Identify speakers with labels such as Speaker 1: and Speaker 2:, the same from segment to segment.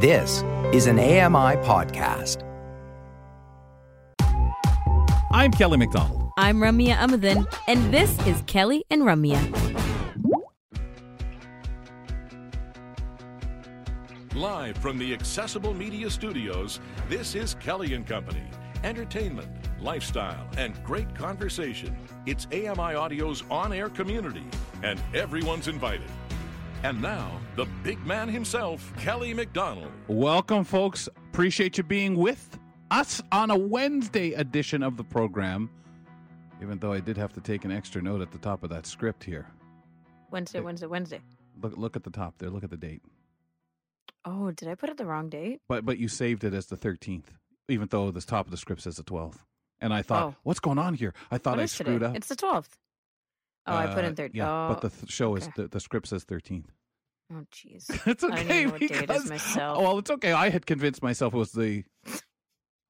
Speaker 1: This is an AMI podcast.
Speaker 2: I'm Kelly McDonald.
Speaker 3: I'm Ramya Amuthan, and this is Kelly and Ramya.
Speaker 4: Live from the Accessible Media Studios, this is Kelly and Company. Entertainment, lifestyle, and great conversation. It's AMI Audio's on air community, and everyone's invited. And now, the big man himself, Kelly McDonald.
Speaker 2: Welcome, folks. Appreciate you being with us on a Wednesday edition of the program. Even though I did have to take an extra note at the top of that script here.
Speaker 3: Wednesday, Wednesday, Wednesday.
Speaker 2: Look, look at the top there. Look at the date.
Speaker 3: Oh, did I put it the wrong date?
Speaker 2: But but you saved it as the 13th, even though the top of the script says the 12th. And I thought,
Speaker 3: Oh.
Speaker 2: what's going on here? I thought
Speaker 3: What
Speaker 2: I
Speaker 3: is
Speaker 2: screwed
Speaker 3: today?
Speaker 2: up.
Speaker 3: It's the 12th. Oh, I put
Speaker 2: Uh,
Speaker 3: in 13th.
Speaker 2: Yeah,
Speaker 3: oh,
Speaker 2: but the th- show is
Speaker 3: okay.
Speaker 2: the, the script says 13th.
Speaker 3: Oh, jeez.
Speaker 2: It's
Speaker 3: I
Speaker 2: okay
Speaker 3: even know what day it is
Speaker 2: because
Speaker 3: myself.
Speaker 2: oh, well, it's okay. I had convinced myself it was the.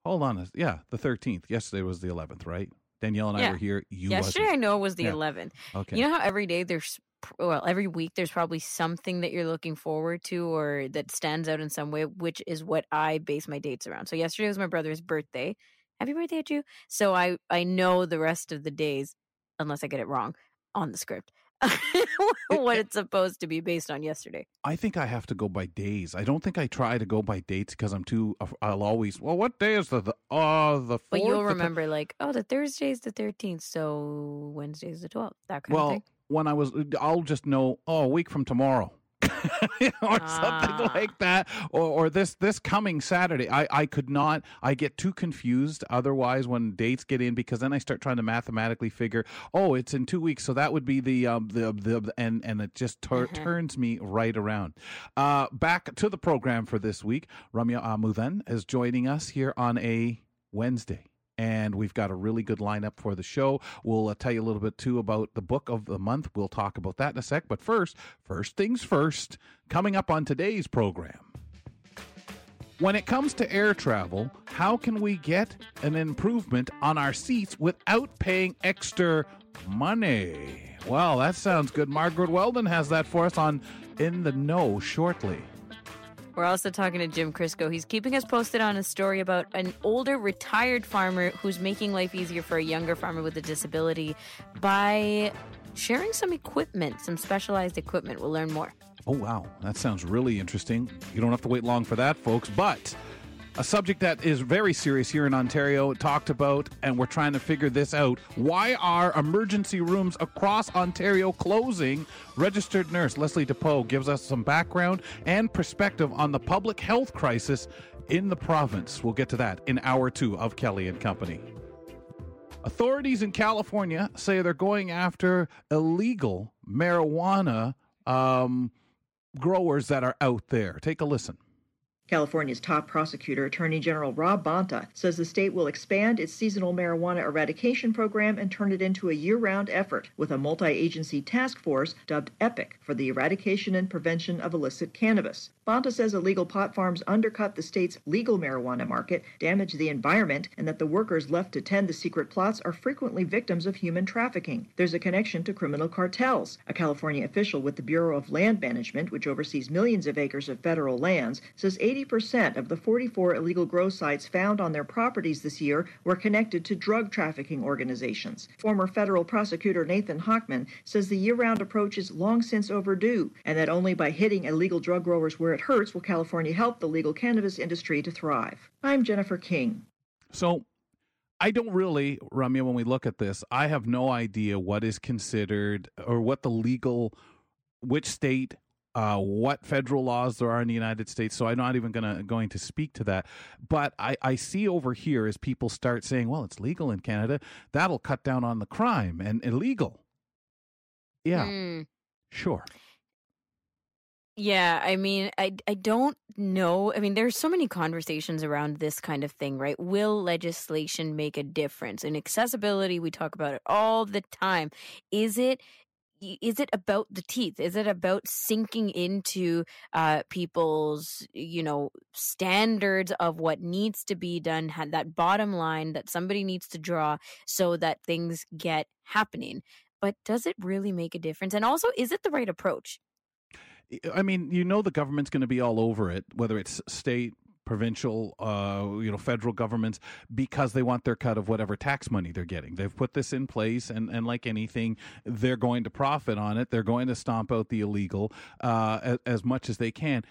Speaker 2: Hold on, a- yeah, the thirteenth. Yesterday was the eleventh, right? Danielle and I were here. You
Speaker 3: Yesterday, I
Speaker 2: wasn't.
Speaker 3: know it was the
Speaker 2: Yeah.
Speaker 3: 11th.
Speaker 2: Okay.
Speaker 3: You know how every day there's, well, every week there's probably something that you're looking forward to or that stands out in some way, which is what I base my dates around. So yesterday was my brother's birthday. Happy birthday to you. So I, I know the rest of the days, unless I get it wrong on the script, what it's supposed to be based on yesterday.
Speaker 2: I think I have to go by days. I don't think I try to go by dates because I'm too. I'll always. Well, what day is the the uh the fourth?
Speaker 3: But you'll
Speaker 2: the th-
Speaker 3: remember, like, oh, the Thursday's the 13th, so Wednesday's the 12th. That kind of thing.
Speaker 2: Well,
Speaker 3: thing.
Speaker 2: when I was, I'll just know. Oh, a week from tomorrow. or something
Speaker 3: Ah.
Speaker 2: like that or, or this this coming saturday I, I could not i get too confused otherwise when dates get in because then i start trying to mathematically figure oh it's in two weeks so that would be the um the, the and and it just tur-
Speaker 3: Mhm.
Speaker 2: turns me right around uh back to the program for this week ramya amuthan is joining us here on a wednesday and we've got a really good lineup for the show. We'll uh, tell you a little bit too about the book of the month. We'll talk about that in a sec. But first, first things first, coming up on today's program. When it comes to air travel, how can we get an improvement on our seats without paying extra money? Well, that sounds good. Margaret Weldon has that for us on In the Know shortly.
Speaker 3: We're also talking to Jim Crisco. He's keeping us posted on a story about an older retired farmer who's making life easier for a younger farmer with a disability by sharing some equipment, some specialized equipment. We'll learn more.
Speaker 2: Oh, wow. That sounds really interesting. You don't have to wait long for that, folks. But a subject that is very serious here in Ontario, talked about, and we're trying to figure this out. Why are emergency rooms across Ontario closing? Registered nurse Leslie DePoe gives us some background and perspective on the public health crisis in the province. We'll get to that in hour two of Kelly and Company. Authorities in California say they're going after illegal marijuana um, growers that are out there. Take a listen.
Speaker 5: California's top prosecutor, Attorney General Rob Bonta, says the state will expand its seasonal marijuana eradication program and turn it into a year round effort with a multi agency task force dubbed EPIC for the eradication and prevention of illicit cannabis. Bonta says illegal pot farms undercut the state's legal marijuana market, damage the environment, and that the workers left to tend the secret plots are frequently victims of human trafficking. There's a connection to criminal cartels. A California official with the Bureau of Land Management, which oversees millions of acres of federal lands, says 80% of the 44 illegal grow sites found on their properties this year were connected to drug trafficking organizations. Former federal prosecutor Nathan Hochman says the year round approach is long since overdue, and that only by hitting illegal drug growers where it hurts will California help the legal cannabis industry to thrive. I'm Jennifer King.
Speaker 2: So I don't really, Ramya, when we look at this, I have no idea what is considered or what the legal, which state, uh, what federal laws there are in the United States. So I'm not even gonna going to speak to that. But I, I see over here as people start saying, well, it's legal in Canada, that'll cut down on the crime and illegal. Yeah,
Speaker 3: Hmm.
Speaker 2: sure.
Speaker 3: Yeah, I mean, I I don't know. I mean, there's so many conversations around this kind of thing, right? Will legislation make a difference? In accessibility, we talk about it all the time. Is it is it about the teeth? Is it about sinking into uh, people's, you know, standards of what needs to be done? That bottom line that somebody needs to draw so that things get happening. But does it really make a difference? And also, is it the right approach?
Speaker 2: I mean, you know, the government's going to be all over it, whether it's state, provincial, uh, you know, federal governments, because they want their cut of whatever tax money they're getting. They've put this in place, and, and like anything, they're going to profit on it. They're going to stomp out the illegal uh, as, as much as they can.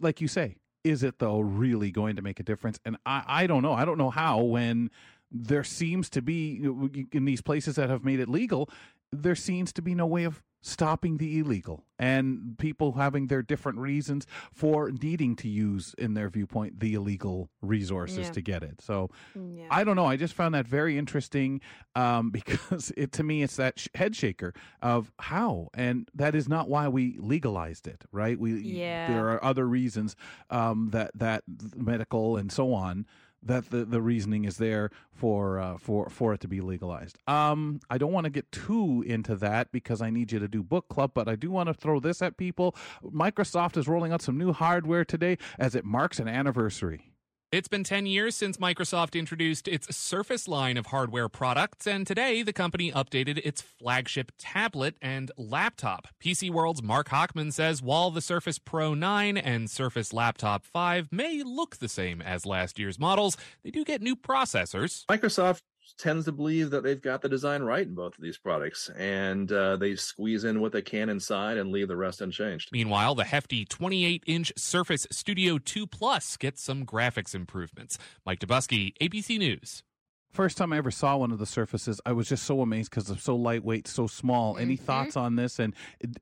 Speaker 2: Like you say, is it though really going to make a difference? And I, I don't know. I don't know how when there seems to be in these places that have made it legal, there seems to be no way of stopping the illegal and people having their different reasons for needing to use in their viewpoint the illegal resources yeah. to get it so yeah. i don't know i just found that very interesting um, because it to me it's that sh- head shaker of how and that is not why we legalized it right we
Speaker 3: yeah.
Speaker 2: there are other reasons um, that that medical and so on that the, the reasoning is there for uh, for for it to be legalized. Um, I don't want to get too into that because I need you to do book club, but I do want to throw this at people. Microsoft is rolling out some new hardware today as it marks an anniversary.
Speaker 6: It's been 10 years since Microsoft introduced its Surface line of hardware products, and today the company updated its flagship tablet and laptop. PC World's Mark Hachman says while the Surface Pro 9 and Surface Laptop 5 may look the same as last year's models, they do get new processors.
Speaker 7: Microsoft tends to believe that they've got the design right in both of these products, and uh, they squeeze in what they can inside and leave the rest unchanged.
Speaker 6: Meanwhile, the hefty 28-inch Surface Studio 2 Plus gets some graphics improvements. Mike Dobuski, ABC News.
Speaker 2: First time I ever saw one of the surfaces, I was just so amazed because it's so lightweight, so small. Mm-hmm. Any thoughts on this? And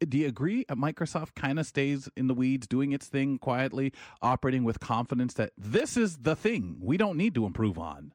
Speaker 2: do you agree? Microsoft kind of stays in the weeds, doing its thing quietly, operating with confidence that this is the thing we don't need to improve on.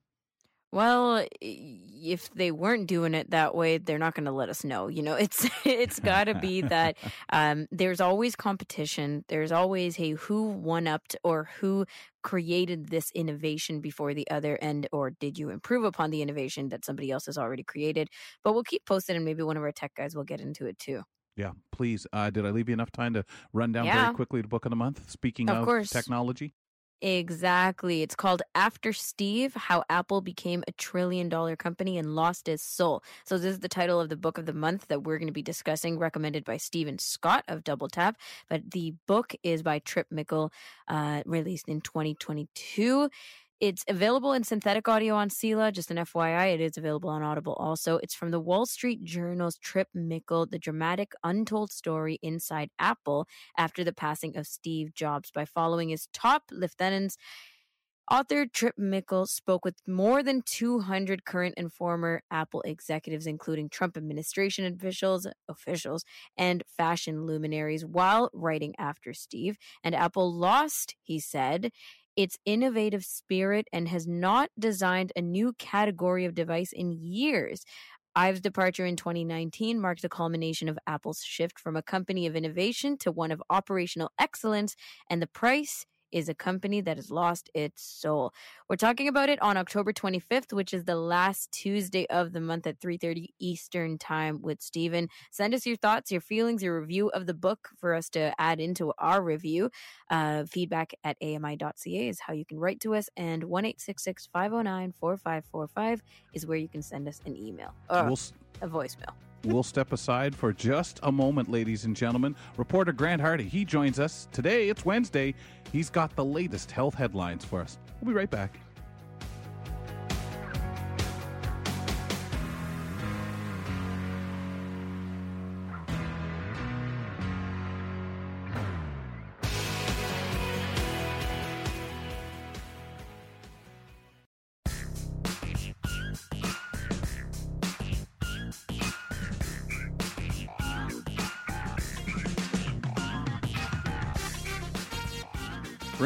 Speaker 3: Well, if they weren't doing it that way, they're not going to let us know. You know, it's it's got to be that um, there's always competition. There's always hey, who one upped or who created this innovation before the other, and or did you improve upon the innovation that somebody else has already created? But we'll keep posted, and maybe one of our tech guys will get into it too.
Speaker 2: Yeah, please. Uh, did I leave you enough time to run down yeah. very quickly the book of the month? Speaking of,
Speaker 3: of
Speaker 2: technology.
Speaker 3: Exactly. It's called After Steve How Apple Became a Trillion Dollar Company and Lost Its Soul. So, this is the title of the book of the month that we're going to be discussing, recommended by Stephen Scott of Double Tap. But the book is by Trip Mickle, uh, released in 2022. It's available in synthetic audio on CELA. Just an FYI, it is available on Audible also. It's from the Wall Street Journal's Trip Mickle, The Dramatic Untold Story Inside Apple after the passing of Steve Jobs by following his top lieutenants. Author Trip Mickle spoke with more than 200 current and former Apple executives, including Trump administration officials, officials, and fashion luminaries, while writing after Steve. And Apple lost, he said, its innovative spirit and has not designed a new category of device in years. Ive's departure in 2019 marked the culmination of Apple's shift from a company of innovation to one of operational excellence, and the price is a company that has lost its soul. We're talking about it on October 25th, which is the last Tuesday of the month at 3:30 Eastern Time with Steven. Send us your thoughts, your feelings, your review of the book for us to add into our review. Uh, feedback at ami.ca is how you can write to us, and 1-866-509-4545 is where you can send us an email or we'll, a voicemail
Speaker 2: we'll step aside for just a moment, ladies and gentlemen. Reporter Grant Hardy, he joins us. Today, it's Wednesday. He's got the latest health headlines for us. We'll be right back.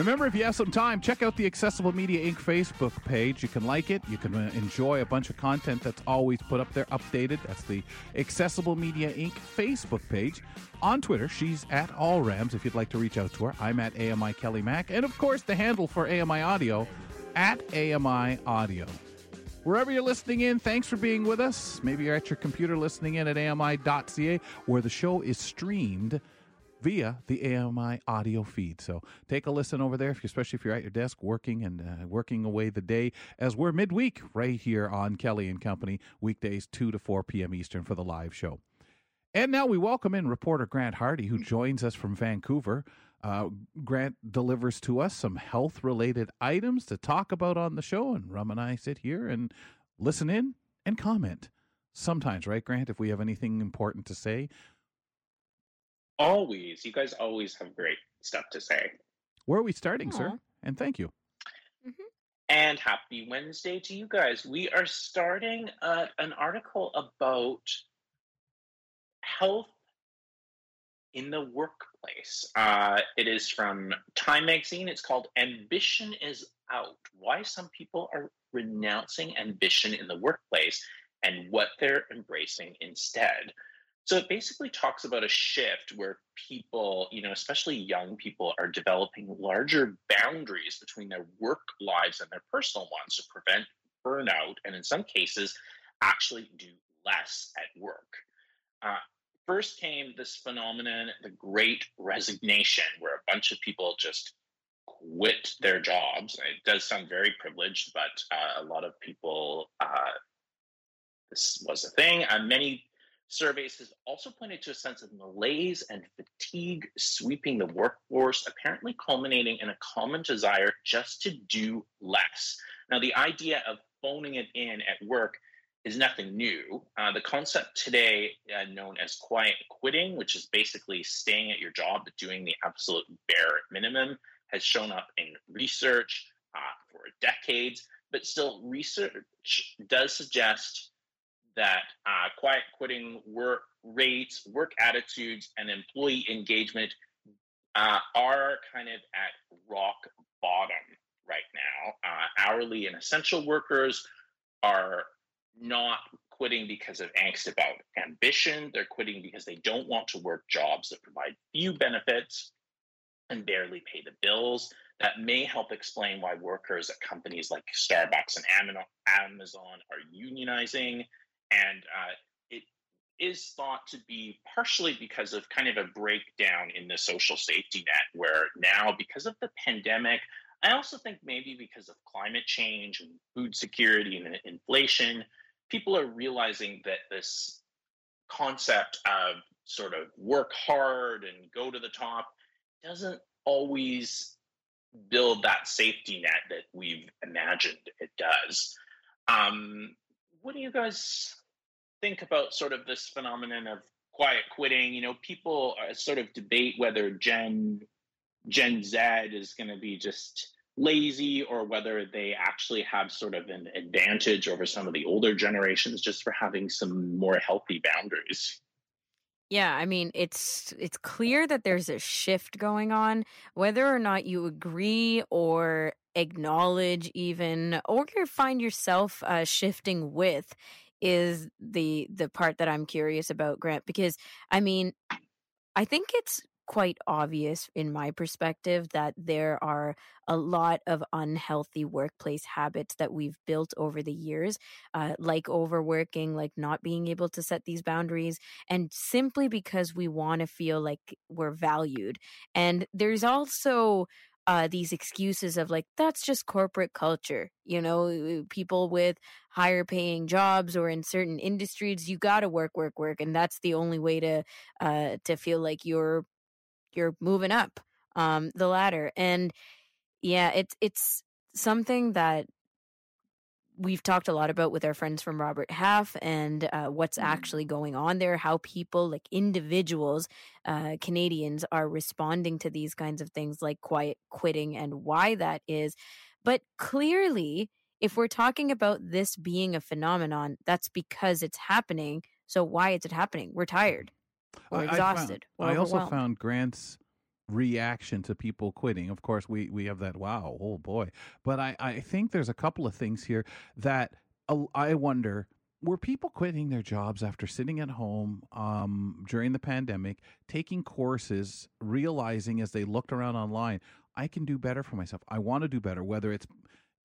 Speaker 2: Remember, if you have some time, check out the Accessible Media Inc. Facebook page. You can like it. You can uh, enjoy a bunch of content that's always put up there, updated. That's the Accessible Media Inc. Facebook page. On Twitter, she's at All Rams. If you'd like to reach out to her, I'm at AMI Kelly Mac, and of course, the handle for AMI Audio at AMI Audio. Wherever you're listening in, thanks for being with us. Maybe you're at your computer listening in at AMI.ca, where the show is streamed via the AMI audio feed. So take a listen over there, especially if you're at your desk working and uh, working away the day as we're midweek right here on Kelly and Company, weekdays 2 to 4 p.m. Eastern for the live show. And now we welcome in reporter Grant Hardy, who joins us from Vancouver. Uh, Grant delivers to us some health related items to talk about on the show, and Rum and I sit here and listen in and comment. Sometimes, right, Grant, if we have anything important to say?
Speaker 8: Always. You guys always have great stuff to say.
Speaker 2: Where are we starting, Aww. sir? And thank you.
Speaker 8: Mm-hmm. And happy Wednesday to you guys. We are starting uh, an article about health in the workplace. Uh, it is from Time Magazine. It's called Ambition is Out Why Some People Are Renouncing Ambition in the Workplace and What They're Embracing Instead. So it basically talks about a shift where people, you know, especially young people, are developing larger boundaries between their work lives and their personal ones to prevent burnout and, in some cases, actually do less at work. Uh, first came this phenomenon, the great resignation, where a bunch of people just quit their jobs. It does sound very privileged, but uh, a lot of people, uh, this was a thing. And many surveys has also pointed to a sense of malaise and fatigue sweeping the workforce, apparently culminating in a common desire just to do less. Now, the idea of phoning it in at work is nothing new. Uh, the concept today, uh, known as quiet quitting, which is basically staying at your job but doing the absolute bare minimum, has shown up in research uh, for decades. But still, research does suggest that uh, quiet quitting work rates, work attitudes, and employee engagement uh, are kind of at rock bottom right now. Uh, hourly and essential workers are not quitting because of angst about ambition. They're quitting because they don't want to work jobs that provide few benefits and barely pay the bills. That may help explain why workers at companies like Starbucks and Amazon are unionizing. And uh, it is thought to be partially because of kind of a breakdown in the social safety net, where now, because of the pandemic, I also think maybe because of climate change and food security and inflation, people are realizing that this concept of sort of work hard and go to the top doesn't always build that safety net that we've imagined it does. Um, what do you guys think about sort of this phenomenon of quiet quitting? You know, people uh, sort of debate whether Gen Gen Z is going to be just lazy or whether they actually have sort of an advantage over some of the older generations just for having some more healthy boundaries.
Speaker 3: Yeah, I mean it's it's clear that there's a shift going on whether or not you agree or acknowledge even or find yourself uh, shifting with is the the part that I'm curious about Grant because I mean I think it's quite obvious in my perspective that there are a lot of unhealthy workplace habits that we've built over the years, uh, like overworking, like not being able to set these boundaries, and simply because we want to feel like we're valued. And there's also uh, these excuses of like that's just corporate culture you know people with higher paying jobs or in certain industries you got to work work work and that's the only way to uh to feel like you're you're moving up um the ladder and yeah it's it's something that we've talked a lot about with our friends from Robert Half and uh, what's mm-hmm. actually going on there, how people, like individuals, uh, Canadians, are responding to these kinds of things like quiet quitting and why that is. But clearly, if we're talking about this being a phenomenon, that's because it's happening. So why is it happening? We're tired. We're I, exhausted.
Speaker 2: I, found, I also found Grant's reaction to people quitting. Of course, we we have that wow, oh boy. But I I think there's a couple of things here that I wonder were people quitting their jobs after sitting at home um, during the pandemic, taking courses, realizing as they looked around online, I can do better for myself. I want to do better, whether it's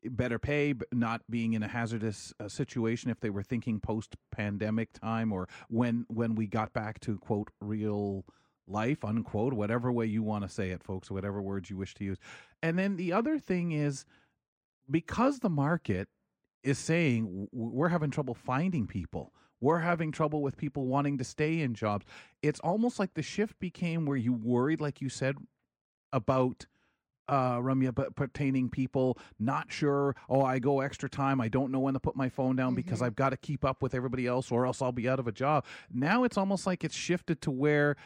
Speaker 2: better pay, not being in a hazardous uh, situation if they were thinking post pandemic time or when when we got back to quote real life unquote whatever way you want to say it folks whatever words you wish to use and then the other thing is because the market is saying we're having trouble finding people We're having trouble with people wanting to stay in jobs. It's almost like the shift became where you worried, like you said, about uh, Ramya, but pertaining people not sure. Oh, I go extra time. I don't know when to put my phone down mm-hmm. because I've got to keep up with everybody else, or else I'll be out of a job. Now it's almost like it's shifted to where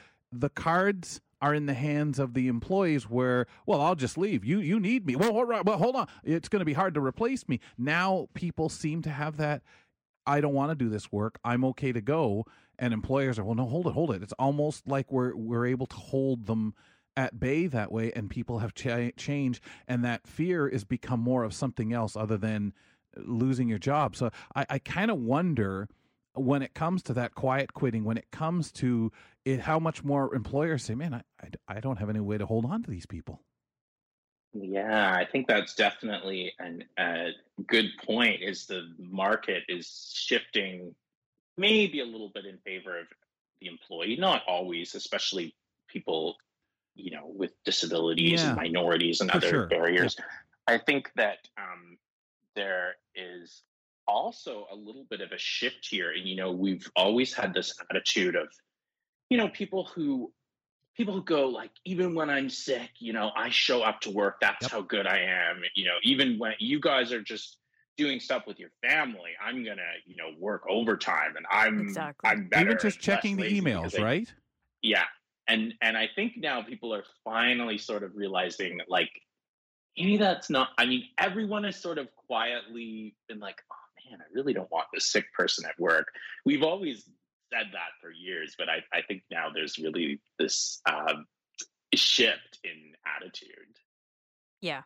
Speaker 2: the cards are in the hands of the employees where well i'll just leave. You you need me. Well well hold on. It's going to be hard to replace me. Now people seem to have that i don't want to do this work. I'm okay to go. And employers are well no hold it hold it. It's almost like we're we're able to hold them at bay that way and people have ch- changed and that fear is become more of something else other than losing your job. So i, I kind of wonder when it comes to that quiet quitting when it comes to it how much more employers say man I, I, I don't have any way to hold on to these people
Speaker 8: yeah, I think that's definitely an, a good point. Is the market is shifting maybe a little bit in favor of the employee, not always, especially people you know, with disabilities yeah, and minorities and other sure. barriers. Yeah. I think that um, there is also a little bit of a shift here. And, you know, we've always had this attitude of, you know, people who people who go like even when i'm sick you know i show up to work that's yep. how good i am you know even when you guys are just doing stuff with your family i'm gonna you know work overtime and i'm exactly. i'm better
Speaker 2: even just checking the emails right
Speaker 8: yeah and and i think now people are finally sort of realizing like maybe that's not i mean everyone has sort of quietly been like oh man i really don't want this sick person at work we've always said that for years but i, I think now there's really this uh, shift in attitude.
Speaker 3: Yeah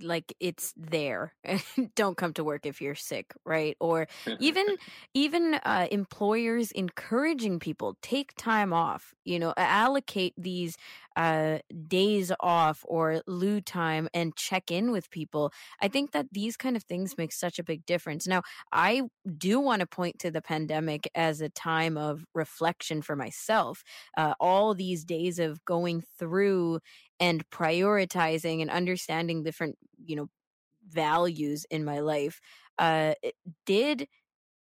Speaker 3: like it's there don't come to work if you're sick right? Or even even uh, employers encouraging people take time off you know allocate these uh, days off or loo time and check in with people. I think that these kind of things make such a big difference. Now i do want to point to the pandemic as a time of reflection for myself uh, all these days of going through and prioritizing and understanding different you know values in my life uh did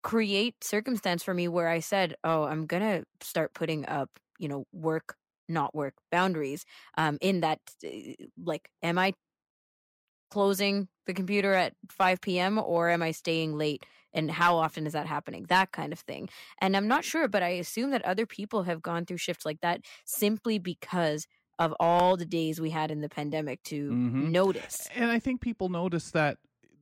Speaker 3: create circumstance for me where i said oh i'm gonna start putting up you know work not work boundaries um in that eh, like am i closing the computer at 5 p.m or am i staying late and how often is that happening? That kind of thing. And i'm not sure but i assume that other people have gone through shifts like that simply because of all the days we had in the pandemic to mm-hmm. notice.
Speaker 2: And I think people noticed that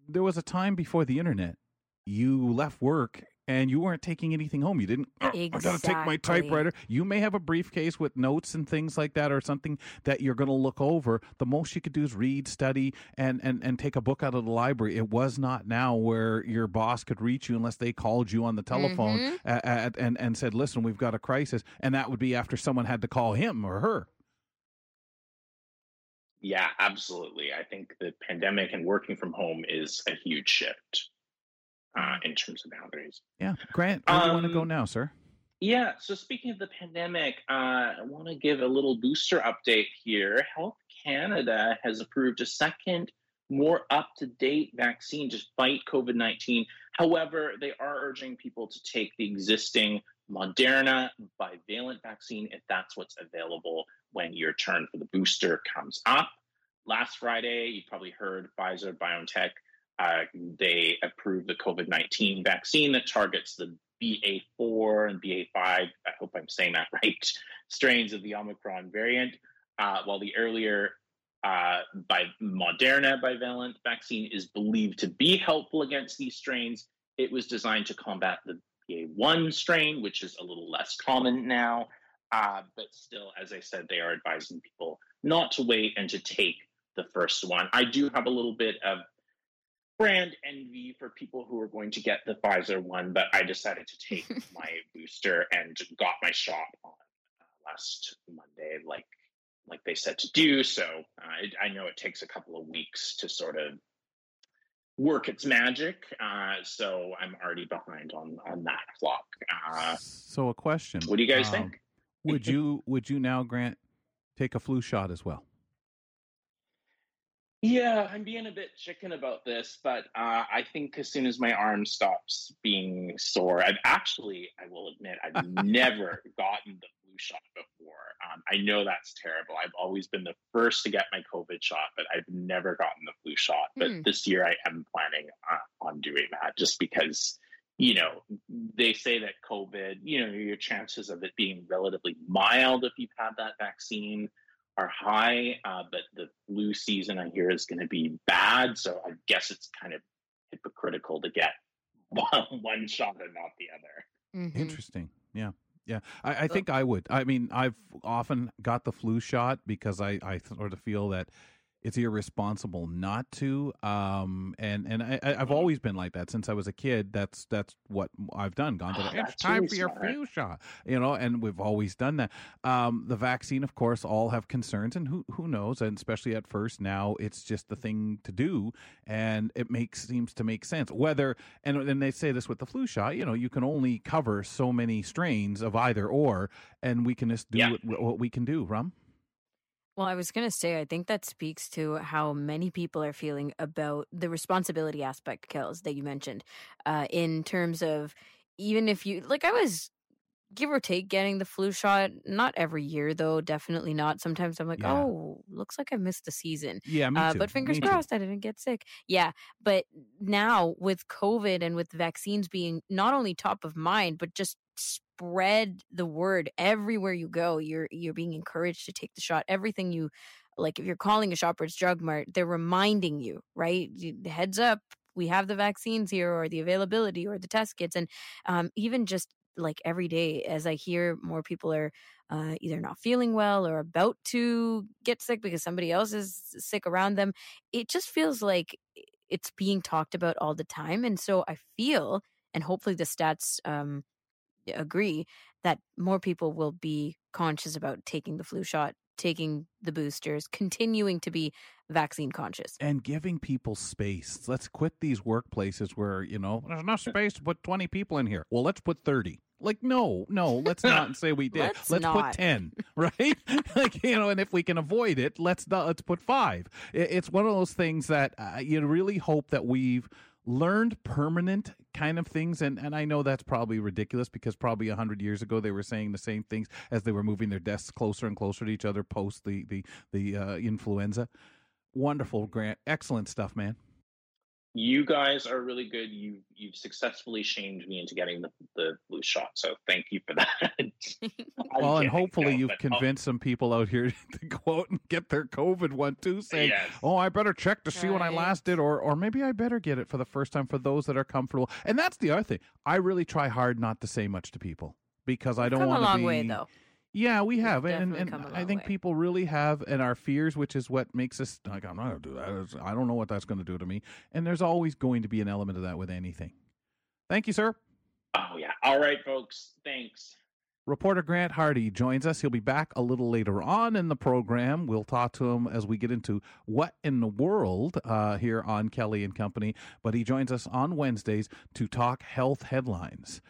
Speaker 2: there was a time before the internet. You left work and you weren't taking anything home. You didn't. Exactly. I got to take my typewriter. You may have a briefcase with notes and things like that, or something that you're going to look over. The most you could do is read, study, and and and take a book out of the library. It was not now where your boss could reach you unless they called you on the telephone mm-hmm. at, at, and and said, "Listen, we've got a crisis," and that would be after someone had to call him or her.
Speaker 8: Yeah, absolutely. I think the pandemic and working from home is a huge shift uh, in terms of boundaries.
Speaker 2: Yeah, Grant, where um, do you want to go now, sir?
Speaker 8: Yeah. So speaking of the pandemic, uh, I want to give a little booster update here. Health Canada has approved a second, more up-to-date vaccine to fight COVID nineteen. However, they are urging people to take the existing Moderna bivalent vaccine if that's what's available when your turn for the booster comes up. Last Friday, you probably heard Pfizer BioNTech, uh, they approved the COVID 19 vaccine that targets the BA4 and BA5, I hope I'm saying that right, strains of the Omicron variant, uh, while the earlier uh, by Moderna bivalent vaccine is believed to be helpful against these strains. It was designed to combat the BA1 strain, which is a little less common now. Uh, but still, as I said, they are advising people not to wait and to take the first one. I do have a little bit of brand envy for people who are going to get the Pfizer one, but I decided to take my booster and got my shot on uh, last Monday, like like they said to do. So uh, I know it takes a couple of weeks to sort of work its magic. Uh, so I'm already behind on on that clock. Uh,
Speaker 2: so a question:
Speaker 8: What do you guys um, think?
Speaker 2: Would you would you now grant take a flu shot as well?
Speaker 8: Yeah, I'm being a bit chicken about this, but uh, I think as soon as my arm stops being sore, I've actually, I will admit, I've never gotten the flu shot before. Um, I know that's terrible. I've always been the first to get my COVID shot, but I've never gotten the flu shot. But
Speaker 3: Hmm.
Speaker 8: this year I am planning uh, on doing that just because, you know, they say that COVID, you know, your chances of it being relatively mild if you've had that vaccine are high, uh, but the flu season I hear is going to be bad. So I guess it's kind of hypocritical to get one, one shot and not the other.
Speaker 3: Mhm.
Speaker 2: Interesting. Yeah. Yeah. I, I think I would. I mean, I've often got the flu shot because I, I sort of feel that it's irresponsible not to. Um, and and I, I- I've always been like that since I was a kid. That's that's what I've done. Gone to the, it's time for your flu shot, you know. And we've always done that. Um, the vaccine, of course, all have concerns, and who who knows? And especially at first, now it's just the thing to do, and it makes seems to make sense. Whether and then they say this with the flu shot, you know, you can only cover so many strains of either or, and we can just do
Speaker 8: Yeah.
Speaker 2: what, what we can do. Rum.
Speaker 3: Well, I was going to say, I think that speaks to how many people are feeling about the responsibility aspect, Kels, that you mentioned, uh, in terms of even if you, like, I was give or take getting the flu shot, not every year, though, definitely not. Sometimes I'm like,
Speaker 2: Yeah.
Speaker 3: oh, looks like I missed the season.
Speaker 2: Yeah, me
Speaker 3: Uh,
Speaker 2: too.
Speaker 3: but fingers
Speaker 2: Me too.
Speaker 3: crossed I didn't get sick. Yeah. But now with COVID and with vaccines being not only top of mind, but just spread the word everywhere you go. You're you're being encouraged to take the shot. Everything you like if you're calling a Shoppers Drug Mart, they're reminding you, right? Heads up, we have the vaccines here or the availability or the test kits. And um, even just like every day as I hear more people are uh, either not feeling well or about to get sick because somebody else is sick around them. It just feels like it's being talked about all the time. And so I feel, and hopefully the stats um, agree, that more people will be conscious about taking the flu shot, taking the boosters, continuing to be vaccine conscious.
Speaker 2: and giving people space. Let's quit these workplaces where, you know, there's enough space to put 20 people in here. Well, let's put 30. Like, no, no, let's not say we did.
Speaker 3: Let's
Speaker 2: put
Speaker 3: not.
Speaker 2: 10, right? like, you know, and if we can avoid it, let's not, let's put five. It- It's one of those things that uh, you really hope that we've learned permanent kind of things and and I know that's probably ridiculous because probably 100 years ago they were saying the same things as they were moving their desks closer and closer to each other post the the the uh, influenza. Wonderful grant. Excellent stuff man
Speaker 8: You guys are really good. You you've successfully shamed me into getting the, the flu shot. So thank you for that. I'm
Speaker 2: well and hopefully
Speaker 8: no,
Speaker 2: you've
Speaker 8: but, oh,
Speaker 2: convinced some people out here to go out and get their covid one too saying
Speaker 8: yes.
Speaker 2: oh i better check to see when i last did or or maybe i better get it for the first time for those that are comfortable and that's the other thing i really try hard not to say much to people because i don't
Speaker 3: Come a
Speaker 2: want to
Speaker 3: long
Speaker 2: be
Speaker 3: way though.
Speaker 2: Yeah, we have, and,
Speaker 3: definitely
Speaker 2: and
Speaker 3: come a
Speaker 2: I
Speaker 3: long
Speaker 2: think
Speaker 3: way.
Speaker 2: people really have, and our fears, which is what makes us like, I'm not going to do that. I don't know what that's going to do to me, and there's always going to be an element of that with anything. Thank you, sir.
Speaker 8: Oh yeah. All right, folks. Thanks.
Speaker 2: Reporter Grant Hardy joins us. He'll be back a little later on in the program. We'll talk to him as we get into what in the world uh, here on Kelly and Company. But he joins us on Wednesdays to talk health headlines.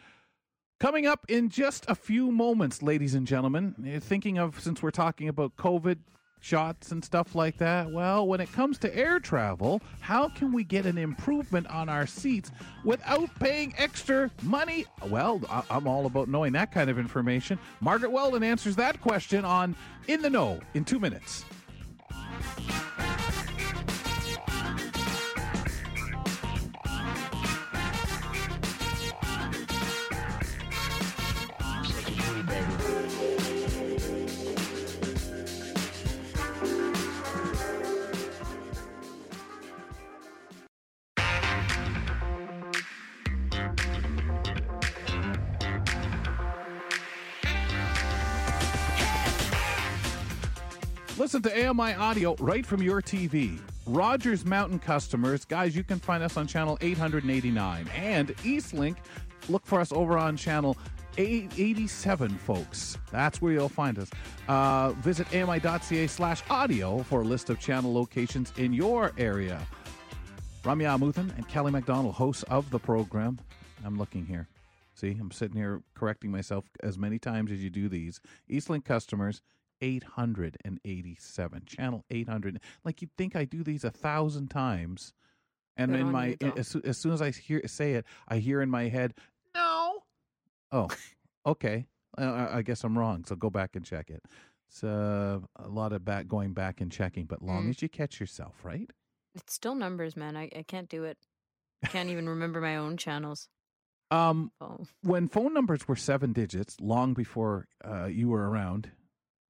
Speaker 2: Coming up in just a few moments, ladies and gentlemen, eh, thinking of since we're talking about COVID shots and stuff like that, well, when it comes to air travel, how can we get an improvement on our seats without paying extra money? Well, I'm all about knowing that kind of information. Margaret Weldon answers that question on In the Know in two minutes. Listen to AMI audio right from your TV. Rogers Mountain customers, guys, you can find us on channel 889. And Eastlink, look for us over on channel 887, folks. That's where you'll find us. Uh, visit ami.ca slash audio for a list of channel locations in your area. Ramya Amuthan and Kelly McDonald, hosts of the program. I'm looking here. See, I'm sitting here correcting myself as many times as you do these. Eastlink customers, 887. Channel 800. Like you'd think I do these a thousand times. And
Speaker 3: Good
Speaker 2: in my
Speaker 3: you,
Speaker 2: as, as soon as I hear say it, I hear in my head, "No." Oh, okay. I I guess I'm wrong. So go back and check it. It's uh, a lot of back going back and checking, but long
Speaker 3: Mm.
Speaker 2: as you catch yourself, right?
Speaker 3: It's still numbers, man. I, I can't do it. I can't even remember my own channels.
Speaker 2: Um,
Speaker 3: Oh,
Speaker 2: when phone numbers were seven digits, long before uh, you were around.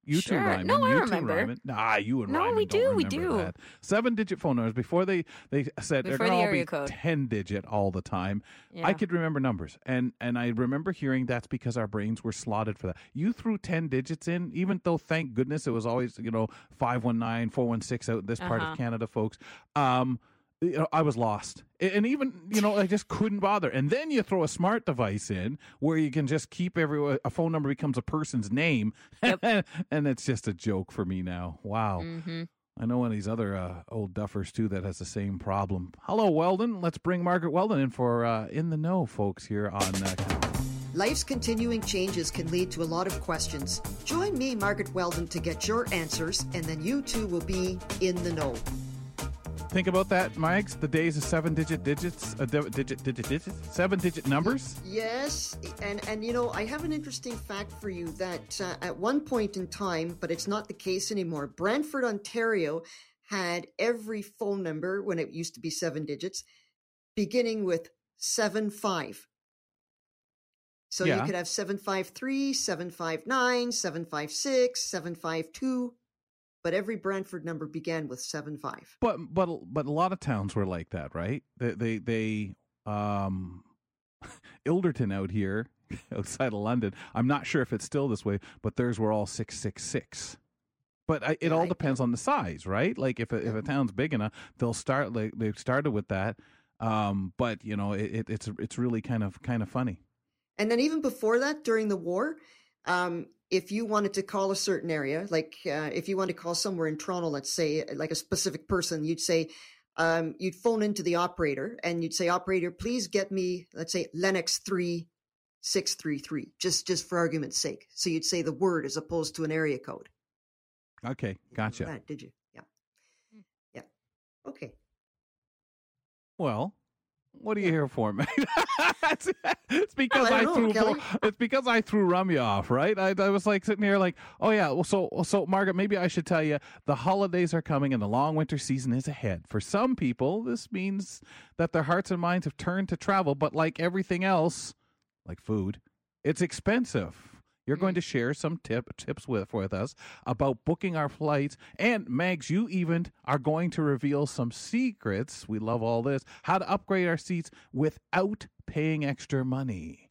Speaker 2: You
Speaker 3: Sure.
Speaker 2: two, Ryman.
Speaker 3: No, I
Speaker 2: you
Speaker 3: remember.
Speaker 2: two, Ryman. Nah, you and
Speaker 3: No,
Speaker 2: Ryman
Speaker 3: we do, we do.
Speaker 2: that. Seven-digit phone numbers before they they said they're
Speaker 3: Before
Speaker 2: going
Speaker 3: the
Speaker 2: all be
Speaker 3: code.
Speaker 2: ten-digit all the time.
Speaker 3: yeah.
Speaker 2: I could remember numbers, and and I remember hearing that's because our brains were slotted for that. You threw ten digits in, even though thank goodness it was always you know five one nine four one six out in this part
Speaker 3: Uh-huh.
Speaker 2: of Canada, folks. Um, you know, I was lost, and even you know I just couldn't bother. And then you throw a smart device in where you can just keep every a phone number becomes a person's name, and it's just a joke for me now. Wow.
Speaker 3: hmm
Speaker 2: I know one of these other uh, old duffers too that has the same problem. Hello, Weldon. Let's bring Margaret Weldon in for uh, in the know, folks, here on. Uh,
Speaker 9: Life's continuing changes can lead to a lot of questions. Join me, Margaret Weldon, to get your answers, and then you too will be in the know.
Speaker 2: Think about that, Mike's. The days of seven-digit digits, uh, di- digit, digit, digits, seven-digit numbers.
Speaker 9: Yes, and and you know, I have an interesting fact for you that uh, at one point in time, but it's not the case anymore. Brantford, Ontario, had every phone number when it used to be seven digits, beginning with seven five. So
Speaker 2: Yeah.
Speaker 9: you could have 753, 759, 756, 752, but every Brantford number began with 75.
Speaker 2: But but but a lot of towns were like that, right? They they, they um Ilderton out here outside of London. I'm not sure if it's still this way, but theirs were all six six six. But I, it
Speaker 9: Yeah,
Speaker 2: all
Speaker 9: I-
Speaker 2: depends on the size, right? Like if a, if a town's big enough, they'll start like they started with that. Um, but you know, it, it's it's really kind of kind of funny.
Speaker 9: And then even before that, during the war, um, if you wanted to call a certain area, like uh, if you wanted to call somewhere in Toronto, let's say, like a specific person, you'd say, um, you'd phone into the operator and you'd say, operator, please get me, let's say, Lennox 3633, just, just for argument's sake. So you'd say the word as opposed to an area code.
Speaker 2: Okay,
Speaker 9: You
Speaker 2: gotcha.
Speaker 9: That, did you? Yeah. Yeah. Okay.
Speaker 2: Well, what are you here for, man? it's, it's because
Speaker 9: I
Speaker 2: I, threw
Speaker 9: know, Kelly.
Speaker 2: it's because I threw Rummy off, right? I, I was like sitting here like, oh yeah, well so so Margaret, maybe I should tell you the holidays are coming and the long winter season is ahead. For some people, this means that their hearts and minds have turned to travel, but like everything else, like food, it's expensive. You're going to share some tip tips with with us about booking our flights, and Mags, you even are going to reveal some secrets. We love all this. How to upgrade our seats without paying extra money.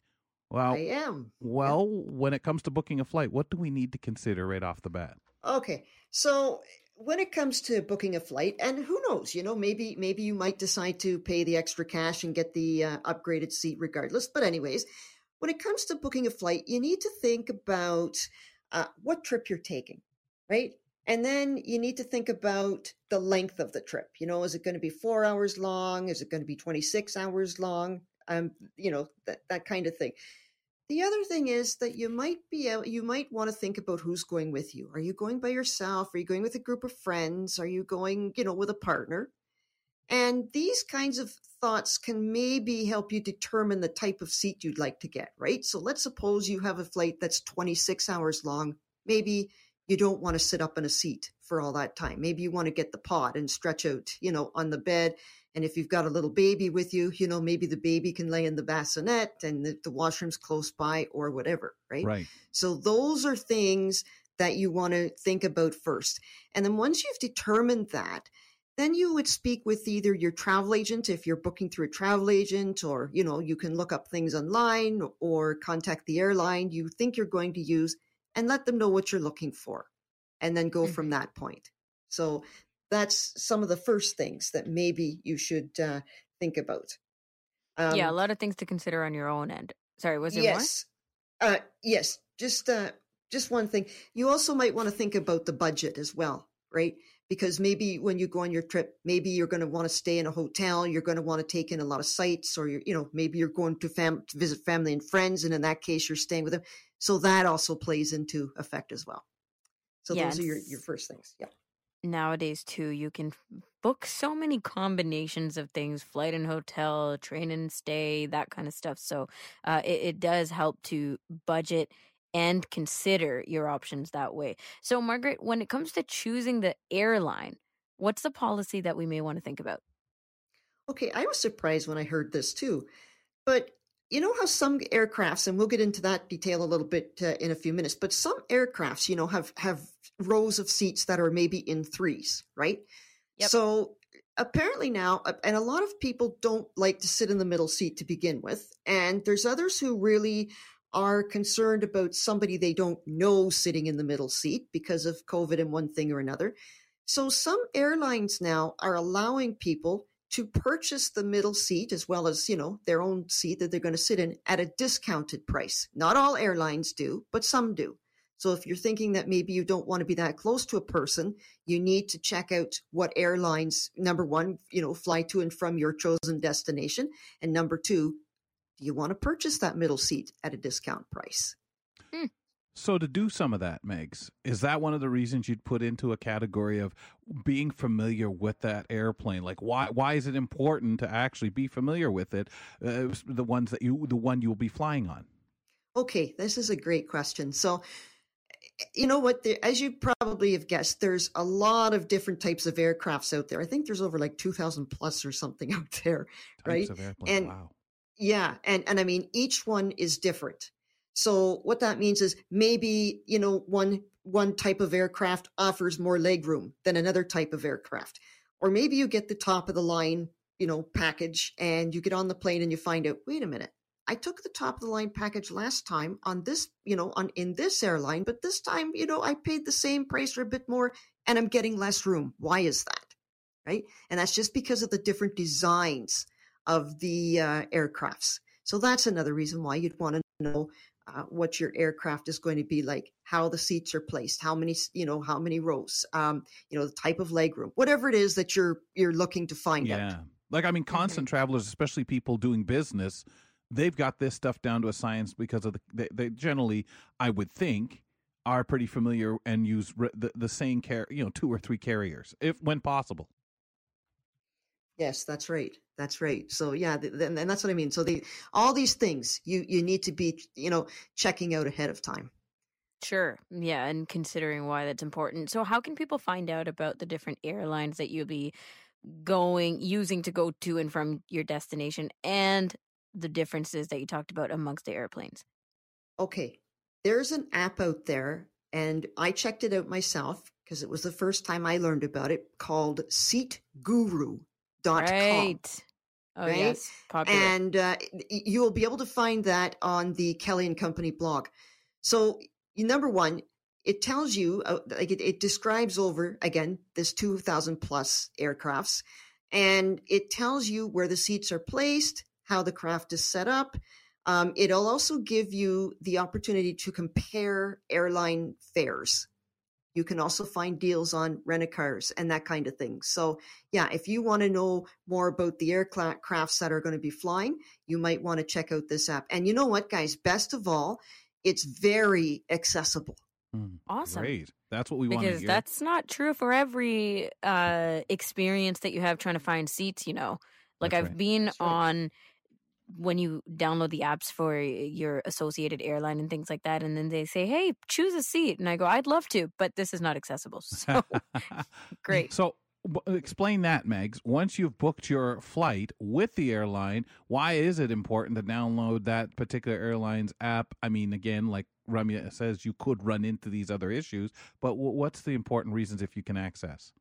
Speaker 2: Well,
Speaker 9: I am.
Speaker 2: well, when it comes to booking a flight, what do we need to consider right off the bat?
Speaker 9: Okay. So when it comes to booking a flight, and who knows, you know, maybe maybe you might decide to pay the extra cash and get the uh, upgraded seat regardless. But anyways, when it comes to booking a flight, you need to think about uh, what trip you're taking, right? And then you need to think about the length of the trip. You know, is it going to be four hours long? Is it going to be 26 hours long? Um, you know, that, that kind of thing. The other thing is that you might be able, you might want to think about who's going with you. Are you going by yourself? Are you going with a group of friends? Are you going, you know, with a partner? And these kinds of thoughts can maybe help you determine the type of seat you'd like to get, right? So let's suppose you have a flight that's 26 hours long. Maybe you don't want to sit up in a seat for all that time. Maybe you want to get the pod and stretch out, you know, on the bed. And if you've got a little baby with you, you know, maybe the baby can lay in the bassinet and the, the washroom's close by or whatever, right?
Speaker 2: Right.
Speaker 9: So those are things that you want to think about first. And then once you've determined that, then you would speak with either your travel agent if you're booking through a travel agent or you know you can look up things online or contact the airline you think you're going to use and let them know what you're looking for and then go from that point. So that's some of the first things that maybe you should uh, think about.
Speaker 3: Yeah, a
Speaker 9: Um,
Speaker 3: lot of things to consider on your own end. Sorry, was there
Speaker 9: yes. Uh yes just uh just one thing. You also might want to think about the budget as well right because maybe when you go on your trip maybe you're going to want to stay in a hotel you're going to want to take in a lot of sites or you're you know maybe you're going to fam- to visit family and friends and in that case you're staying with them so that also plays into effect as well So
Speaker 3: Yeah,
Speaker 9: those are your, your first things. Yeah.
Speaker 3: nowadays too you can book so many combinations of things flight and hotel train and stay that kind of stuff so uh, it, it does help to budget and consider your options that way so margaret when it comes to choosing the airline what's the policy that we may want to think about
Speaker 9: Okay, I was surprised when I heard this too. But you know how some aircrafts, and we'll get into that detail a little bit uh, in a few minutes, but some aircrafts, you know, have have rows of seats that are maybe in threes, right?
Speaker 3: Yep.
Speaker 9: So apparently now, and a lot of people don't like to sit in the middle seat to begin with, and there's others who really are concerned about somebody they don't know sitting in the middle seat because of COVID and one thing or another. So some airlines now are allowing people to purchase the middle seat as well as, you know, their own seat that they're going to sit in at a discounted price. Not all airlines do, but some do. So if you're thinking that maybe you don't want to be that close to a person, you need to check out what airlines number 1, you know, fly to and from your chosen destination, and number 2, do you want to purchase that middle seat at a discount price?
Speaker 2: So to do some of that, Megs, is that one of the reasons you'd put into a category of being familiar with that airplane? Like, why why is it important to actually be familiar with it? Uh, the ones that you the one you'll be flying on.
Speaker 9: Okay, this is a great question. So, you know what? There, as you probably have guessed, there's a lot of different types of aircrafts out there. I think there's over like 2,000 plus or something out there,
Speaker 2: Types
Speaker 9: right?
Speaker 2: of airplanes.
Speaker 9: And-
Speaker 2: wow.
Speaker 9: Yeah, and and I mean each one is different. So what that means is maybe you know one one type of aircraft offers more legroom than another type of aircraft, or maybe you get the top of the line you know package and you get on the plane and you find out wait a minute I took the top of the line package last time on this you know on in this airline, but this time you know I paid the same price or a bit more and I'm getting less room. Why is that? Right, and that's just because of the different designs of the uh, aircrafts. So that's another reason why you'd want to know uh, what your aircraft is going to be like, how the seats are placed, how many you know how many rows, um, you know the type of legroom, whatever it is that you're you're looking to find
Speaker 2: Yeah.
Speaker 9: out.
Speaker 2: Like I mean, constant travelers, especially people doing business, they've got this stuff down to a science because of the they, they generally, I would think, are pretty familiar and use the the same car, you know, two or three carriers if when possible.
Speaker 9: Yes, that's right. That's right. So yeah, th- and that's what I mean. So the all these things you you need to be you know checking out ahead of time.
Speaker 3: Sure. Mm, yeah, and considering why that's important. So how can people find out about the different airlines that you'll be going using to go to and from your destination and the differences that you talked about amongst the airplanes?
Speaker 9: Okay, there's an app out there, and I checked it out myself because it was the first time I learned about it called SeatGuru.com.
Speaker 3: Right. Oh
Speaker 9: right?
Speaker 3: yes, popular.
Speaker 9: and uh, you will be able to find that on the Kelly and Company blog. So, number one, it tells you, uh, like it, it describes over again this two thousand plus aircrafts, and it tells you where the seats are placed, how the craft is set up. Um, it'll also give you the opportunity to compare airline fares. You can also find deals on rent a cars and that kind of thing. So, yeah, if you want to know more about the aircrafts that are going to be flying, you might want to check out this app. And you know what, guys? Best of all, it's very accessible.
Speaker 2: Hmm.
Speaker 3: awesome.
Speaker 2: Great. That's what we want to
Speaker 3: Because
Speaker 2: hear.
Speaker 3: that's not true for every uh experience that you have trying to find seats, you know. Like
Speaker 2: That's
Speaker 3: I've
Speaker 2: right.
Speaker 3: been
Speaker 9: That's right.
Speaker 3: on when you download the apps for your associated airline and things like that and then they say, "Hey, choose a seat." And I go, "I'd love to, but this is not accessible." So great.
Speaker 2: So w- uh, explain that, Megs. Once you've booked your flight with the airline, why is it important to download that particular airline's app? I mean, again, like Ramya says, you could run into these other issues, but w- what's the important reasons if you can access?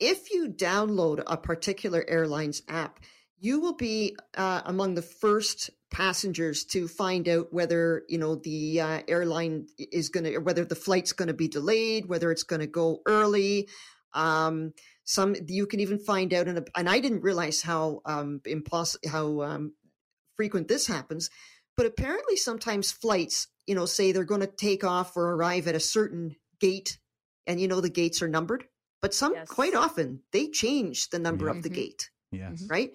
Speaker 9: If you download a particular airline's app, you will be uh, among the first passengers to find out whether you know the uh, airline is going to whether the flight's going to be delayed whether it's going to go early um some you can even find out in a, and i didn't realize how um impos- how um frequent this happens but apparently sometimes flights you know say they're going to take off or arrive at a certain gate and you know the gates are numbered but some
Speaker 3: Yes.
Speaker 9: quite often they change the number of the
Speaker 3: Mhm.
Speaker 9: gate
Speaker 2: Yes.
Speaker 9: right?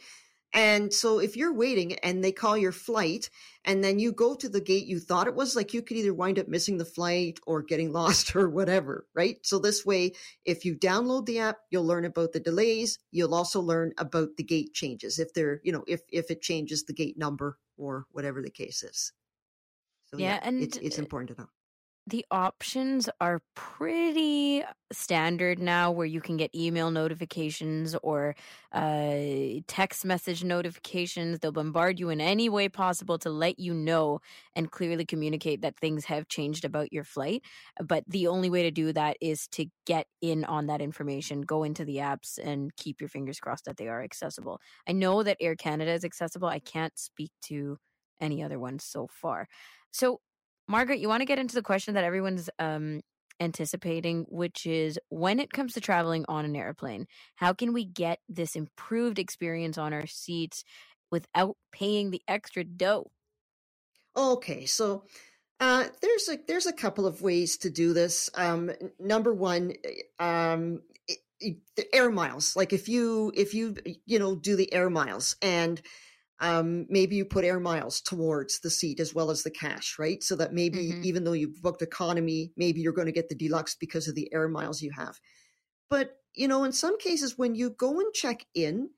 Speaker 9: And so if you're waiting and they call your flight and then you go to the gate you thought it was, like you could either wind up missing the flight or getting lost or whatever, right? So this way, if you download the app, you'll learn about the delays. You'll also learn about the gate changes if they're, you know, if if it changes the gate number or whatever the case is. So
Speaker 3: Yeah,
Speaker 9: yeah,
Speaker 3: and,
Speaker 9: it's it's important to know.
Speaker 3: The options are pretty standard now where you can get email notifications or uh, text message notifications. They'll bombard you in any way possible to let you know and clearly communicate that things have changed about your flight but the only way to do that is to get in on that information go into the apps and keep your fingers crossed that they are accessible. I know that air canada is accessible. I can't speak to any other ones so far. So Margaret, you want to get into the question that everyone's um, anticipating, which is when it comes to traveling on an airplane, how can we get this improved experience on our seats without paying the extra dough?
Speaker 9: Okay, so uh, there's a there's a couple of ways to do this. Um, number one, um, i- i- the air miles. Like if you if you you know do the air miles and um, maybe you put air miles towards the seat as well as the cash, right? So that maybe
Speaker 3: Mhm.
Speaker 9: even though you've booked economy, maybe you're going to get the deluxe because of the air miles you have. But you know, in some cases, when you go and check in,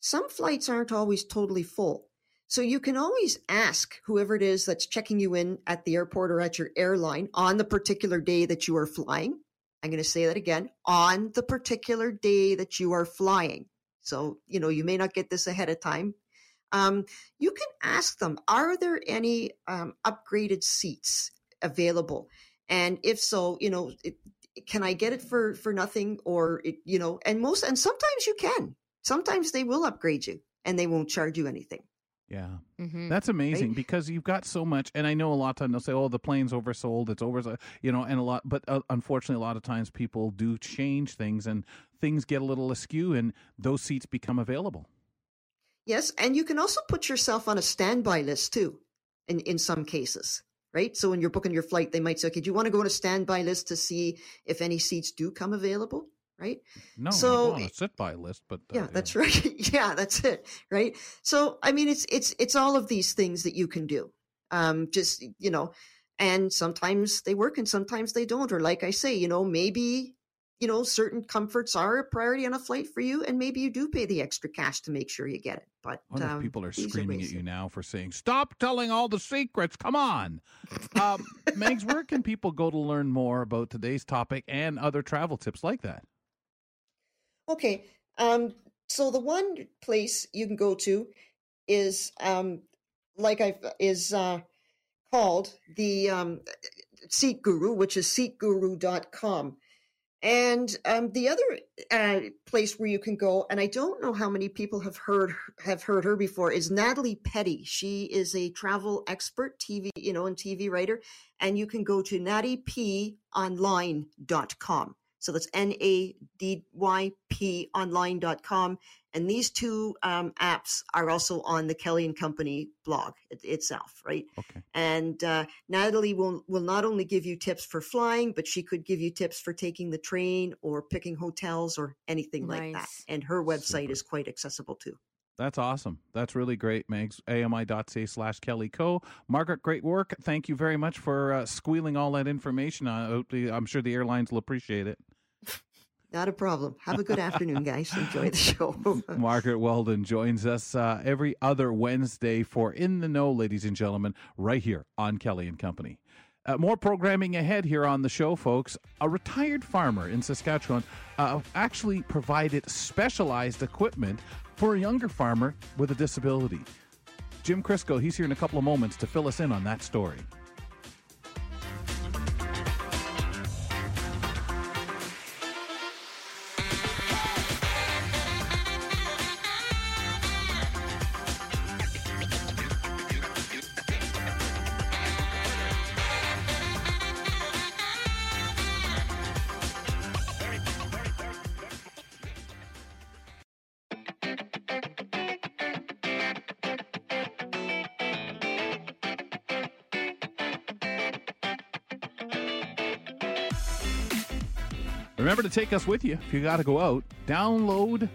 Speaker 9: some flights aren't always totally full. So you can always ask whoever it is that's checking you in at the airport or at your airline on the particular day that you are flying. I'm going to say that again on the particular day that you are flying. So, you know, you may not get this ahead of time. Um, you can ask them, are there any um, upgraded seats available? And if so, you know, it, can I get it for for nothing or it, you know, and most and sometimes you can. Sometimes they will upgrade you and they won't charge you anything.
Speaker 2: Yeah.
Speaker 3: Mm-hmm.
Speaker 2: That's amazing
Speaker 9: Right?
Speaker 2: because you've got so much, and I know a lot of times they'll say, "Oh, the plane's oversold. It's over," you know, and a lot. But uh, unfortunately, a lot of times people do change things, and things get a little askew, and those seats become available.
Speaker 9: Yes, and you can also put yourself on a standby list too, in in some cases, right? So when you're booking your flight, they might say, "Okay, do you want to go on a standby list to see if any seats do come available?" Right?
Speaker 2: No,
Speaker 9: So-
Speaker 2: on a sit by list, but uh,
Speaker 9: yeah, that's right. yeah, that's it. Right. So I mean, it's it's it's all of these things that you can do. Um, just you know, and sometimes they work and sometimes they don't. Or like I say, you know, maybe you know certain comforts are a priority on a flight for you, and maybe you do pay the extra cash to make sure you get it. But
Speaker 2: I wonder if
Speaker 9: um,
Speaker 2: people are screaming
Speaker 9: ways
Speaker 2: at you now for saying, "Stop telling all the secrets." Come on, um, Megs. Where can people go to learn more about today's topic and other travel tips like that?
Speaker 9: Okay. Um, so the one place you can go to is um, like I is uh, called the um, Seat Guru, which is seatguru.com. And um, the other uh, place where you can go, and I don't know how many people have heard have heard her before, is Natalie Petty. She is a travel expert, TV, you know, and TV writer, and you can go to nattyponline.com. So that's N A D Y P online.com. And these two um, apps are also on the Kelly and Company blog it, itself, right?
Speaker 2: Okay.
Speaker 9: And uh, Natalie will, will not only give you tips for flying, but she could give you tips for taking the train or picking hotels or anything like that.
Speaker 3: Nice.
Speaker 9: And her website
Speaker 2: Super.
Speaker 9: is quite accessible too.
Speaker 2: That's awesome. That's really great, Megs. AMI.ca slash Kelly Co. Margaret, great work. Thank you very much for uh, squealing all that information out. I'm sure the airlines will appreciate it.
Speaker 9: Not a problem. Have a good afternoon, guys. Enjoy the show.
Speaker 2: Margaret Weldon joins us uh, every other Wednesday for In the Know, ladies and gentlemen, right here on Kelly and Company. Uh, more programming ahead here on the show, folks. A retired farmer in Saskatchewan uh, actually provided specialized equipment for a younger farmer with a disability. Jim Crisco, he's here in a couple of moments to fill us in on that story. Take us with you if you got to go out. Download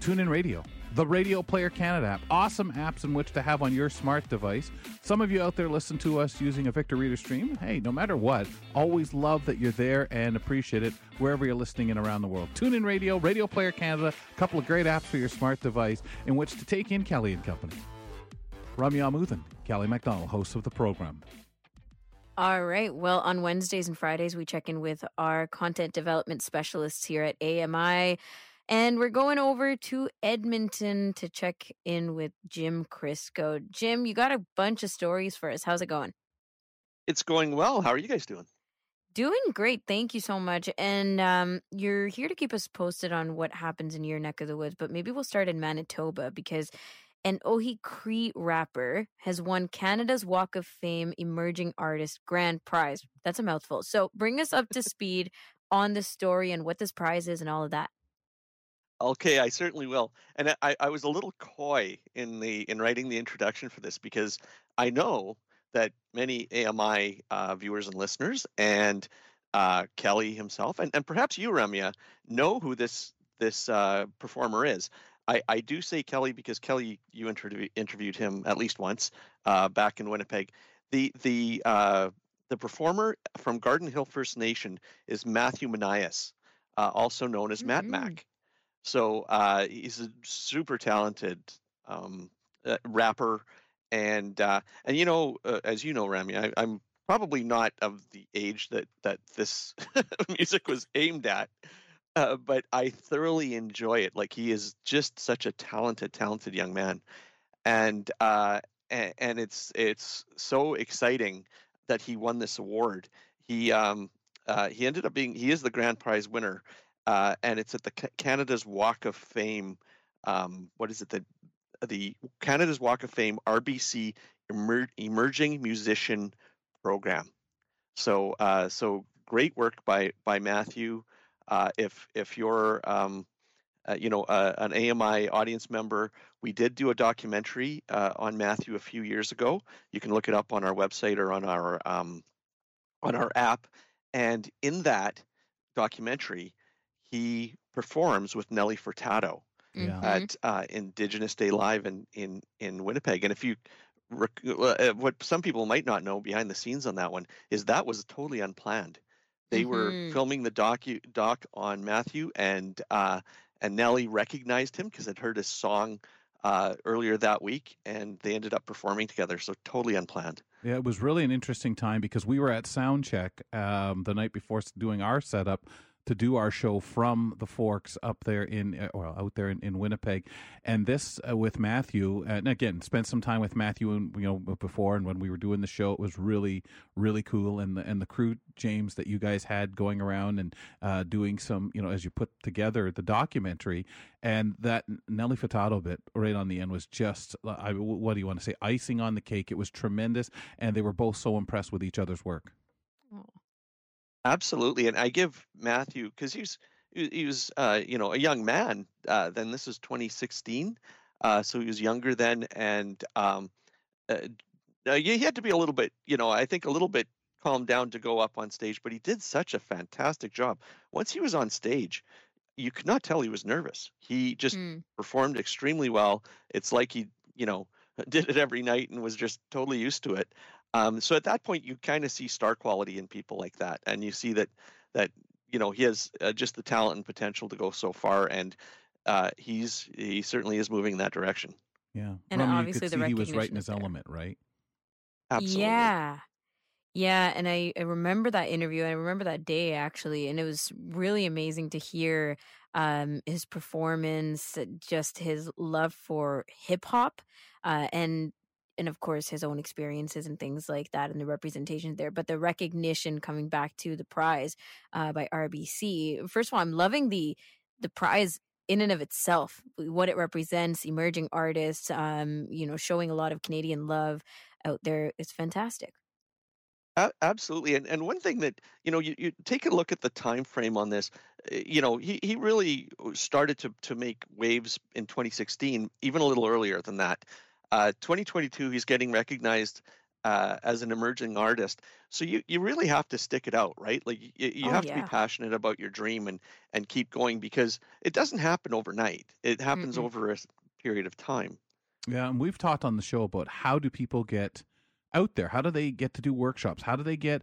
Speaker 2: TuneIn Radio, The Radio Player Canada app. Awesome apps in which to have on your smart device. Some of you out there listen to us using a Victor Reader stream. Hey, no matter what, always love that you're there and appreciate it wherever you're listening in around the world. Tune in Radio, Radio Player Canada, a couple of great apps for your smart device in which to take in Kelly and Company. Ramya Amuthan, Kelly McDonald, host of the program.
Speaker 3: All right. Well, on Wednesdays and Fridays, we check in with our content development specialists here at AMI. And we're going over to Edmonton to check in with Jim Crisco. Jim, you got a bunch of stories for us. How's it going?
Speaker 10: It's going well. How are you guys doing?
Speaker 3: Doing great. Thank you so much. And um, you're here to keep us posted on what happens in your neck of the woods, but maybe we'll start in Manitoba because an Oji-Cree rapper has won Canada's Walk of Fame Emerging Artist Grand Prize. That's a mouthful. So bring us up to speed on the story and what this prize is and all of that.
Speaker 10: Okay, I certainly will. And I, I was a little coy in the in writing the introduction for this because I know that many AMI uh, viewers and listeners and uh, Kelly himself and, and perhaps you, Ramya, know who this this uh, performer is. I, I do say Kelly because Kelly, you interview, interviewed him at least once uh, back in Winnipeg. The the uh, the performer from Garden Hill First Nation is Matthew Monias, uh, also known as mm-hmm. Matt Mac. So uh, he's a super talented um, uh, rapper, and uh, and you know, as you know, Rami, I, I'm probably not of the age that that this music was aimed at. Uh, but I thoroughly enjoy it. Like he is just such a talented, talented young man, and uh, and, and it's it's so exciting that he won this award. He um uh, he ended up being he is the grand prize winner, uh, and it's at the Canada's Walk of Fame. Um, what is it? The the Canada's Walk of Fame RBC Emer- Emerging Musician Program. So uh, so great work by by Matthew. Uh, if if you're um, uh, you know uh, an AMI audience member, we did do a documentary uh, on Matthew a few years ago. You can look it up on our website or on our um, on our app. And in that documentary, he performs with Nelly Furtado mm-hmm. at uh, Indigenous Day Live in, in in Winnipeg. And if you what some people might not know behind the scenes on that one is that was totally unplanned. They mm-hmm. were filming the docu doc on Matthew, and uh, and Nelly recognized him because I'd heard his song uh, earlier that week, and they ended up performing together. So totally unplanned.
Speaker 2: Yeah, it was really an interesting time because we were at soundcheck um, the night before doing our setup to do our show from the Forks up there in, uh, or out there in, in Winnipeg. And this uh, with Matthew, and again, spent some time with Matthew, and you know, before and when we were doing the show, it was really, really cool. And the and the crew, James, that you guys had going around and uh, doing some, you know, as you put together the documentary, and that Nelly Furtado bit right on the end was just, uh, I, what do you want to say, icing on the cake. It was tremendous, and they were both so impressed with each other's work.
Speaker 10: Absolutely, and I give Matthew because he's he was uh, you know a young man. Uh, then this is 2016, uh, so he was younger then, and um, uh, he had to be a little bit, you know, I think a little bit calmed down to go up on stage. But he did such a fantastic job. Once he was on stage, you could not tell he was nervous. He just mm. performed extremely well. It's like he, you know, did it every night and was just totally used to it. Um, so at that point, you kind of see star quality in people like that, and you see that that you know he has uh, just the talent and potential to go so far, and uh, he's he certainly is moving in that direction.
Speaker 2: Yeah, and Romy, obviously the he was right in his element, right?
Speaker 10: Absolutely.
Speaker 3: Yeah. Yeah, and I, I remember that interview. I remember that day actually, and it was really amazing to hear um, his performance, just his love for hip hop, uh, and and of course his own experiences and things like that and the representation there but the recognition coming back to the prize uh, by rbc first of all i'm loving the the prize in and of itself what it represents emerging artists um you know showing a lot of canadian love out there it's fantastic.
Speaker 10: Absolutely and and one thing that you know you, you take a look at the time frame on this eh, you know he, he really started to to make waves in 2016 even a little earlier than that uh, 2022, he's getting recognized uh, as an emerging artist. So you, you really have to stick it out, right? Like you, you oh, have yeah. to be passionate about your dream and and keep going because it doesn't happen overnight. It happens mm over a period of time.
Speaker 2: Yeah, and we've talked on the show about how do people get out there? How do they get to do workshops? How do they get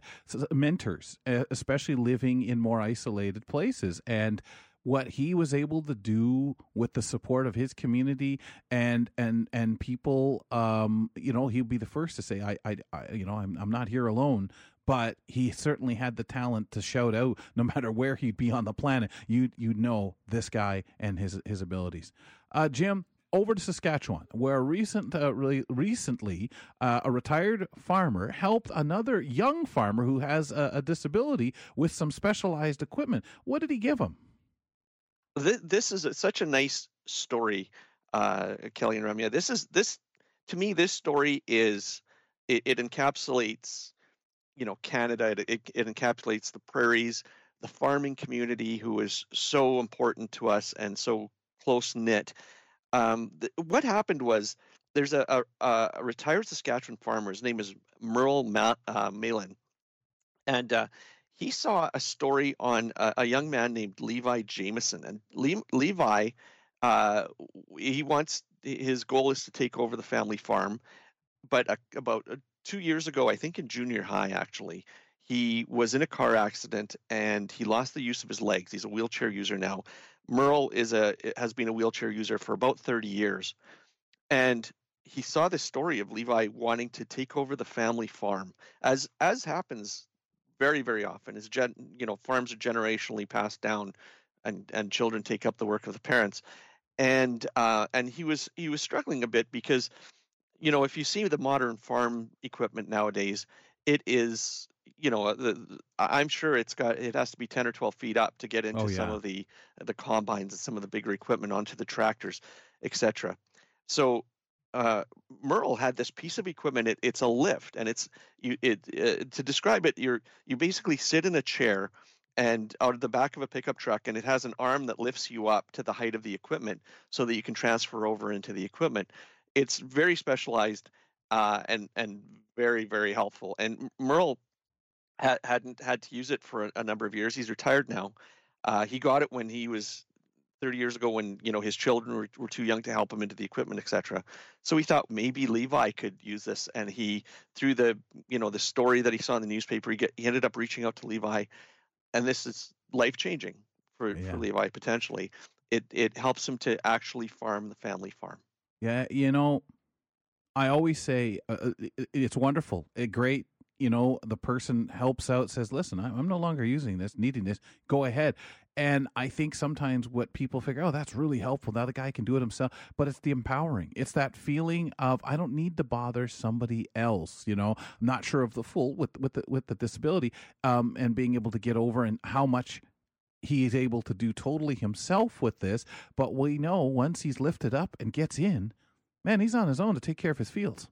Speaker 2: mentors, especially living in more isolated places? And what he was able to do with the support of his community and and and people um you know he'll be the first to say I, I I, you know I'm I'm not here alone but he certainly had the talent to shout out no matter where he'd be on the planet you you know this guy and his his abilities uh Jim over to Saskatchewan, where recent, uh, really recently uh, a retired farmer helped another young farmer who has a, a, disability with some specialized equipment. What did he give him?
Speaker 10: This, is a, such a nice story, uh, Kelly and Ramya. This is this to me. This story is it, it encapsulates, you know, Canada. It, it, it encapsulates the prairies, the farming community, who is so important to us and so close knit um, th- what happened was there's a, a, a, retired Saskatchewan farmer. His name is Merle Ma- uh, Malin, and uh, he saw a story on a, a, young man named Levi Jameson. And Le- Levi, uh, he wants his goal is to take over the family farm, but uh, about uh, two years ago, I think in junior high, actually, he was in a car accident and he lost the use of his legs. He's a wheelchair user now, Merle is a has been a wheelchair user for about 30 years, and he saw this story of Levi wanting to take over the family farm, as as happens very very often. is gen, you know, farms are generationally passed down, and and children take up the work of the parents, and uh, and he was he was struggling a bit because, you know, if you see the modern farm equipment nowadays, it is you know, the, I'm sure it's got it has to be 10 or 12 feet up to get into oh, yeah. some of the the combines and some of the bigger equipment onto the tractors, etc. So uh, Merle had this piece of equipment. It, it's a lift, and it's you. It uh, to describe it, you're you basically sit in a chair and out of the back of a pickup truck, and it has an arm that lifts you up to the height of the equipment so that you can transfer over into the equipment. It's very specialized uh, and and very very helpful. And Merle had, hadn't had to use it for a, a number of years. He's retired now. Uh, he got it when he was 30 years ago when you know his children were, were too young to help him into the equipment etc so he thought maybe levi could use this and he through the you know the story that he saw in the newspaper he, get, he ended up reaching out to levi and this is life changing for, yeah. for levi potentially. It it helps him to actually farm the family farm.
Speaker 2: Yeah you know i always say uh, uh it's wonderful it, great you know the person helps out says listen i'm no longer using this needing this. Go ahead and i think sometimes what people figure oh that's really helpful. Now the guy can do it himself. But it's the empowering. It's that feeling of i don't need to bother somebody else you know? I'm not sure of the full with with the, with the disability um, and being able to get over and how much he is able to do totally himself with this. But we know once he's lifted up and gets in man he's on his own to take care of his fields.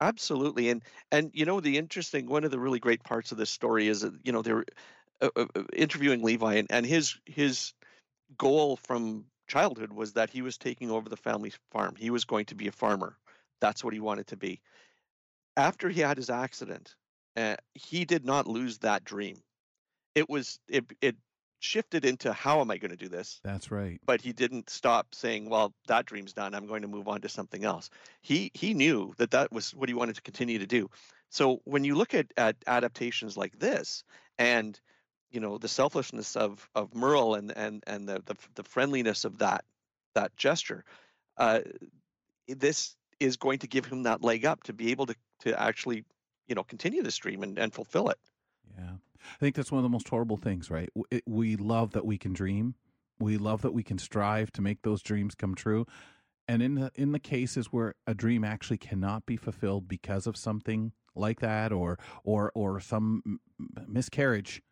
Speaker 10: Absolutely, and and you know the interesting one of the really great parts of this story is that you know they're uh, uh, uh, interviewing Levi and, and his his goal from childhood was that he was taking over the family farm. He was going to be a farmer. That's what he wanted to be. After he had his accident, uh, he did not lose that dream. It was it it shifted into how am I going to do this?
Speaker 2: That's right.
Speaker 10: But he didn't stop saying, "Well, that dream's done. I'm going to move on to something else." He he knew that that was what he wanted to continue to do. So when you look at, at adaptations like this, and you know the selflessness of of Merle and and and the the, the friendliness of that that gesture, uh, this is going to give him that leg up to be able to to actually you know continue this dream and, and fulfill it.
Speaker 2: Yeah. I think that's one of the most horrible things, right? We love that we can dream. We love that we can strive to make those dreams come true. And in the in the cases where a dream actually cannot be fulfilled because of something like that or or or some miscarriage,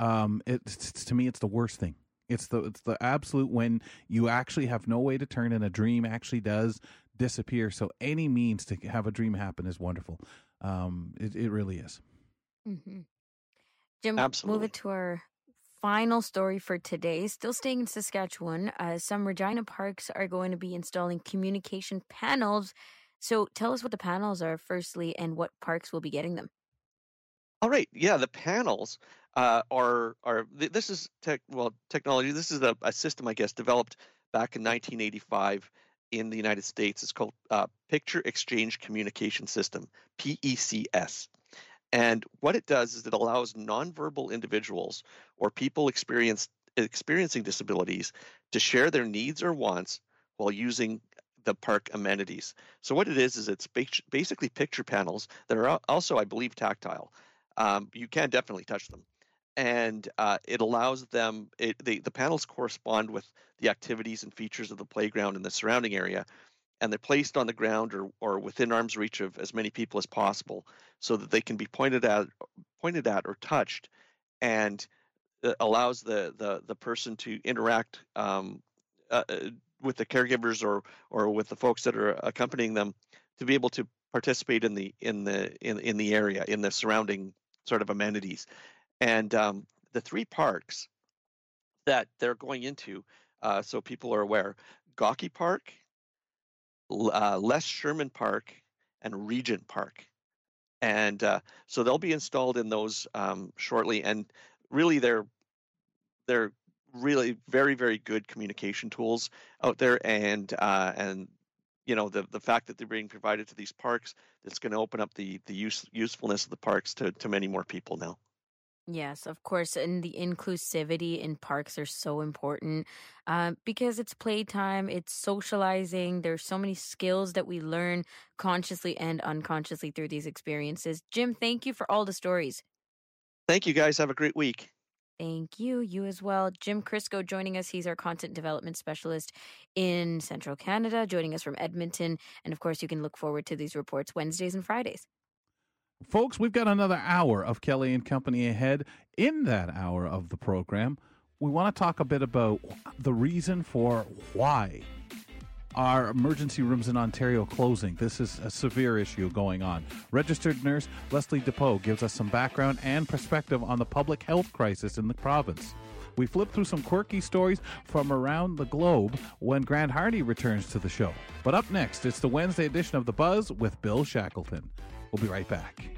Speaker 2: um, it's to me it's the worst thing. It's the it's the absolute when you actually have no way to turn and a dream actually does disappear. So any means to have a dream happen is wonderful. Um, it, it really is.
Speaker 3: Mm-hmm. Jim,
Speaker 10: Absolutely.
Speaker 3: move it to our final story for today. Still staying in Saskatchewan, uh, some Regina parks are going to be installing communication panels. So tell us what the panels are, firstly, and what parks will be getting them.
Speaker 10: All right, yeah, the panels uh, are are this is tech well technology. This is a, a system, I guess, developed back in 1985 in the United States. It's called uh, Picture Exchange Communication System, PECS. And what it does is it allows nonverbal individuals or people experience, experiencing disabilities to share their needs or wants while using the park amenities. So what it is is it's basically picture panels that are also, I believe, tactile. Um, you can definitely touch them, and uh, it allows them. It, the the panels correspond with the activities and features of the playground and the surrounding area, and they're placed on the ground or or within arm's reach of as many people as possible, so that they can be pointed at pointed at or touched, and allows the the the person to interact um, uh, uh, with the caregivers or or with the folks that are accompanying them to be able to participate in the in the in in the area in the surrounding sort of amenities. And um, the three parks that they're going into uh, so people are aware gawkey park uh, les sherman park and regent park. And uh, so they'll be installed in those um, shortly and really they're they're really very very good communication tools out there and uh, and you know the the fact that they're being provided to these parks that's going to open up the the use usefulness of the parks to to many more people now
Speaker 3: Yes, of course. And the inclusivity in parks are so important uh, because it's playtime, it's socializing. There's so many skills that we learn consciously and unconsciously through these experiences. Jim, thank you for all the stories.
Speaker 10: thank you guys have a great week
Speaker 3: Thank you. You as well. Jim Crisco joining us. He's our content development specialist in Central Canada, joining us from Edmonton. And of course, you can look forward to these reports Wednesdays and Fridays.
Speaker 2: Folks, we've got another hour of Kelly and Company ahead. In that hour of the program, we want to talk a bit about the reason for why our emergency rooms in Ontario closing. This is a severe issue going on. Registered nurse Leslie DePoe gives us some background and perspective on the public health crisis in the province. We flip through some quirky stories from around the globe when Grant Hardy returns to the show. But up next, it's the Wednesday edition of The Buzz with Bill Shackleton. We'll be right back.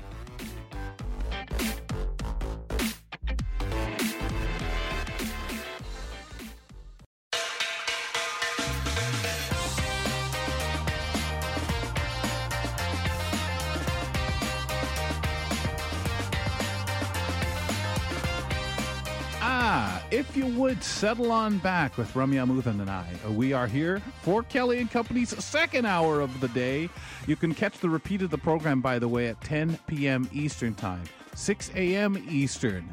Speaker 2: If you would settle on back with Ramya Amuthan and I. We are here for Kelly and Company's second hour of the day. You can catch the repeat of the program, by the way, at 10 p.m. Eastern Time, 6 a.m. Eastern.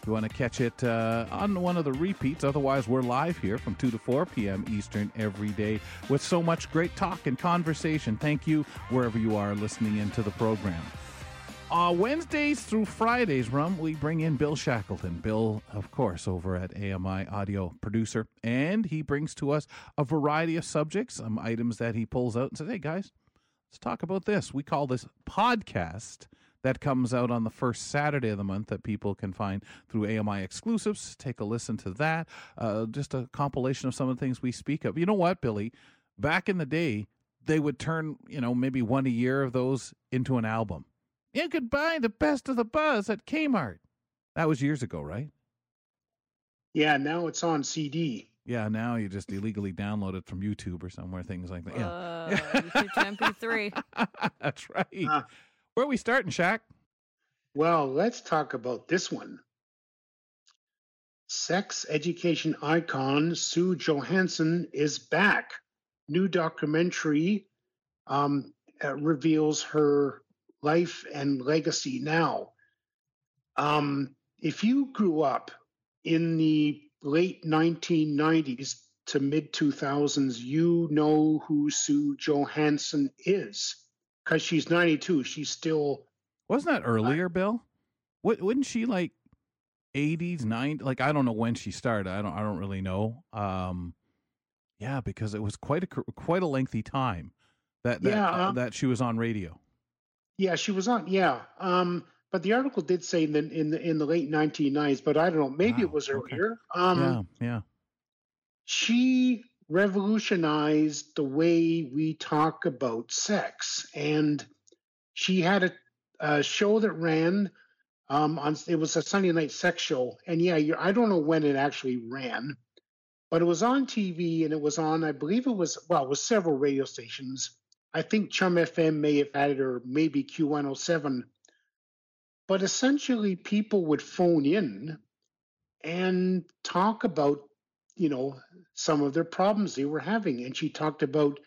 Speaker 2: If you want to catch it uh, on one of the repeats, otherwise, we're live here from 2 to 4 p.m. Eastern every day with so much great talk and conversation. Thank you wherever you are listening into the program. Uh, Wednesdays through Fridays, Rum, we bring in Bill Shackleton. Bill, of course, over at AMI Audio producer, and he brings to us a variety of subjects, some items that he pulls out and says, "Hey guys, let's talk about this." We call this podcast that comes out on the first Saturday of the month that people can find through AMI exclusives. Take a listen to that. Uh, just a compilation of some of the things we speak of. You know what, Billy? Back in the day, they would turn, you know, maybe one a year of those into an album you could buy the best of the buzz at Kmart. That was years ago, right?
Speaker 11: Yeah, now it's on CD.
Speaker 2: Yeah, now you just illegally download it from YouTube or somewhere, things like that. Yeah.
Speaker 3: Uh, MP3.
Speaker 2: That's right. Uh, Where are we starting, Shaq?
Speaker 11: Well, let's talk about this one. Sex education icon Sue Johanson is back. New documentary um, uh, reveals her life and legacy now. Um, if you grew up in the late 1990s to mid 2000s, you know who Sue Johanson is because she's 92. She's still.
Speaker 2: Wasn't that earlier, uh, Bill? What, wouldn't she like 80s, 90s? Like, I don't know when she started. I don't, I don't really know. Um, yeah, because it was quite a, quite a lengthy time that, that, yeah, uh, that she was on radio.
Speaker 11: Yeah, she was on. Yeah, um, but the article did say in the in the in the late 1990s, but I don't know. Maybe wow, it was earlier.
Speaker 2: Okay. Um, yeah, yeah.
Speaker 11: She revolutionized the way we talk about sex, and she had a, a show that ran um, on. It was a Sunday night sex show, and yeah, I don't know when it actually ran, but it was on TV and it was on, I believe it was, well, it was several radio stations. I think Chum FM may have had it or maybe Q107. But essentially, people would phone in and talk about, you know, some of their problems they were having. And she talked about,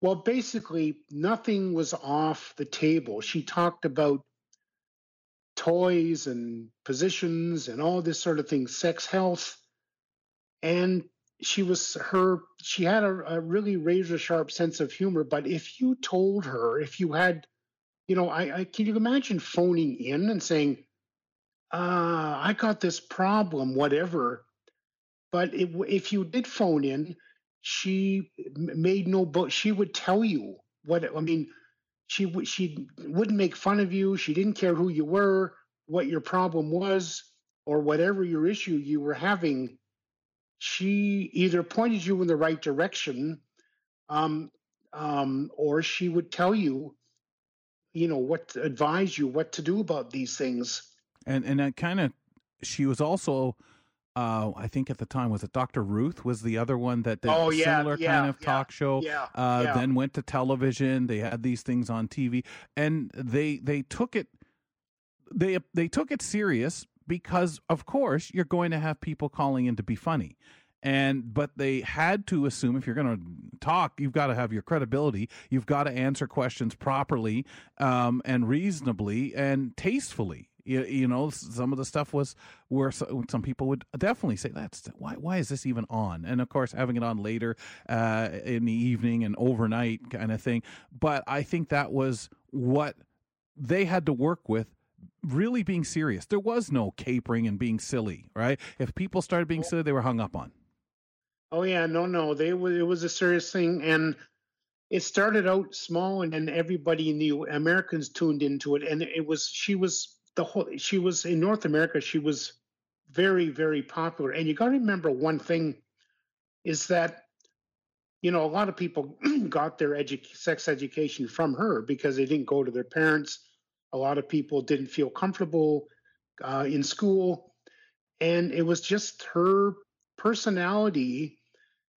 Speaker 11: well, basically, nothing was off the table. She talked about toys and positions and all this sort of thing, sex health. And she was her she had a, a, really razor sharp sense of humor but if you told her if you had you know i, I can you imagine phoning in and saying uh i got this problem whatever but it, if you did phone in she made no book she would tell you what i mean she she wouldn't make fun of you she didn't care who you were what your problem was or whatever your issue you were having she either pointed you in the right direction um, um, or she would tell you you know what to advise you what to do about these things
Speaker 2: and and that kind of she was also uh, I think at the time was it Dr. Ruth was the other one that did
Speaker 11: oh, yeah,
Speaker 2: similar
Speaker 11: yeah,
Speaker 2: kind of
Speaker 11: yeah,
Speaker 2: talk show.
Speaker 11: Yeah,
Speaker 2: uh. Then went to television. They had these things on TV, and they they took it they they took it serious because of course you're going to have people calling in to be funny. And but they had to assume if you're going to talk you've got to have your credibility. You've got to answer questions properly um, and reasonably and tastefully. You, you, know some of the stuff was where some people would definitely say that's why why is this even on? And of course having it on later uh, in the evening and overnight kind of thing. But i think that was what they had to work with really being serious there was no capering and being silly right if people started being silly they were hung up on
Speaker 11: Oh yeah, no, no, they it was a serious thing, and it started out small, and then everybody knew. Americans tuned into it, and it was she was the whole. She was in North America. She was very, very popular, and you got to remember one thing is that you know a lot of people got their edu- sex education from her because they didn't go to their parents. A lot of people didn't feel comfortable uh, in school, and it was just her personality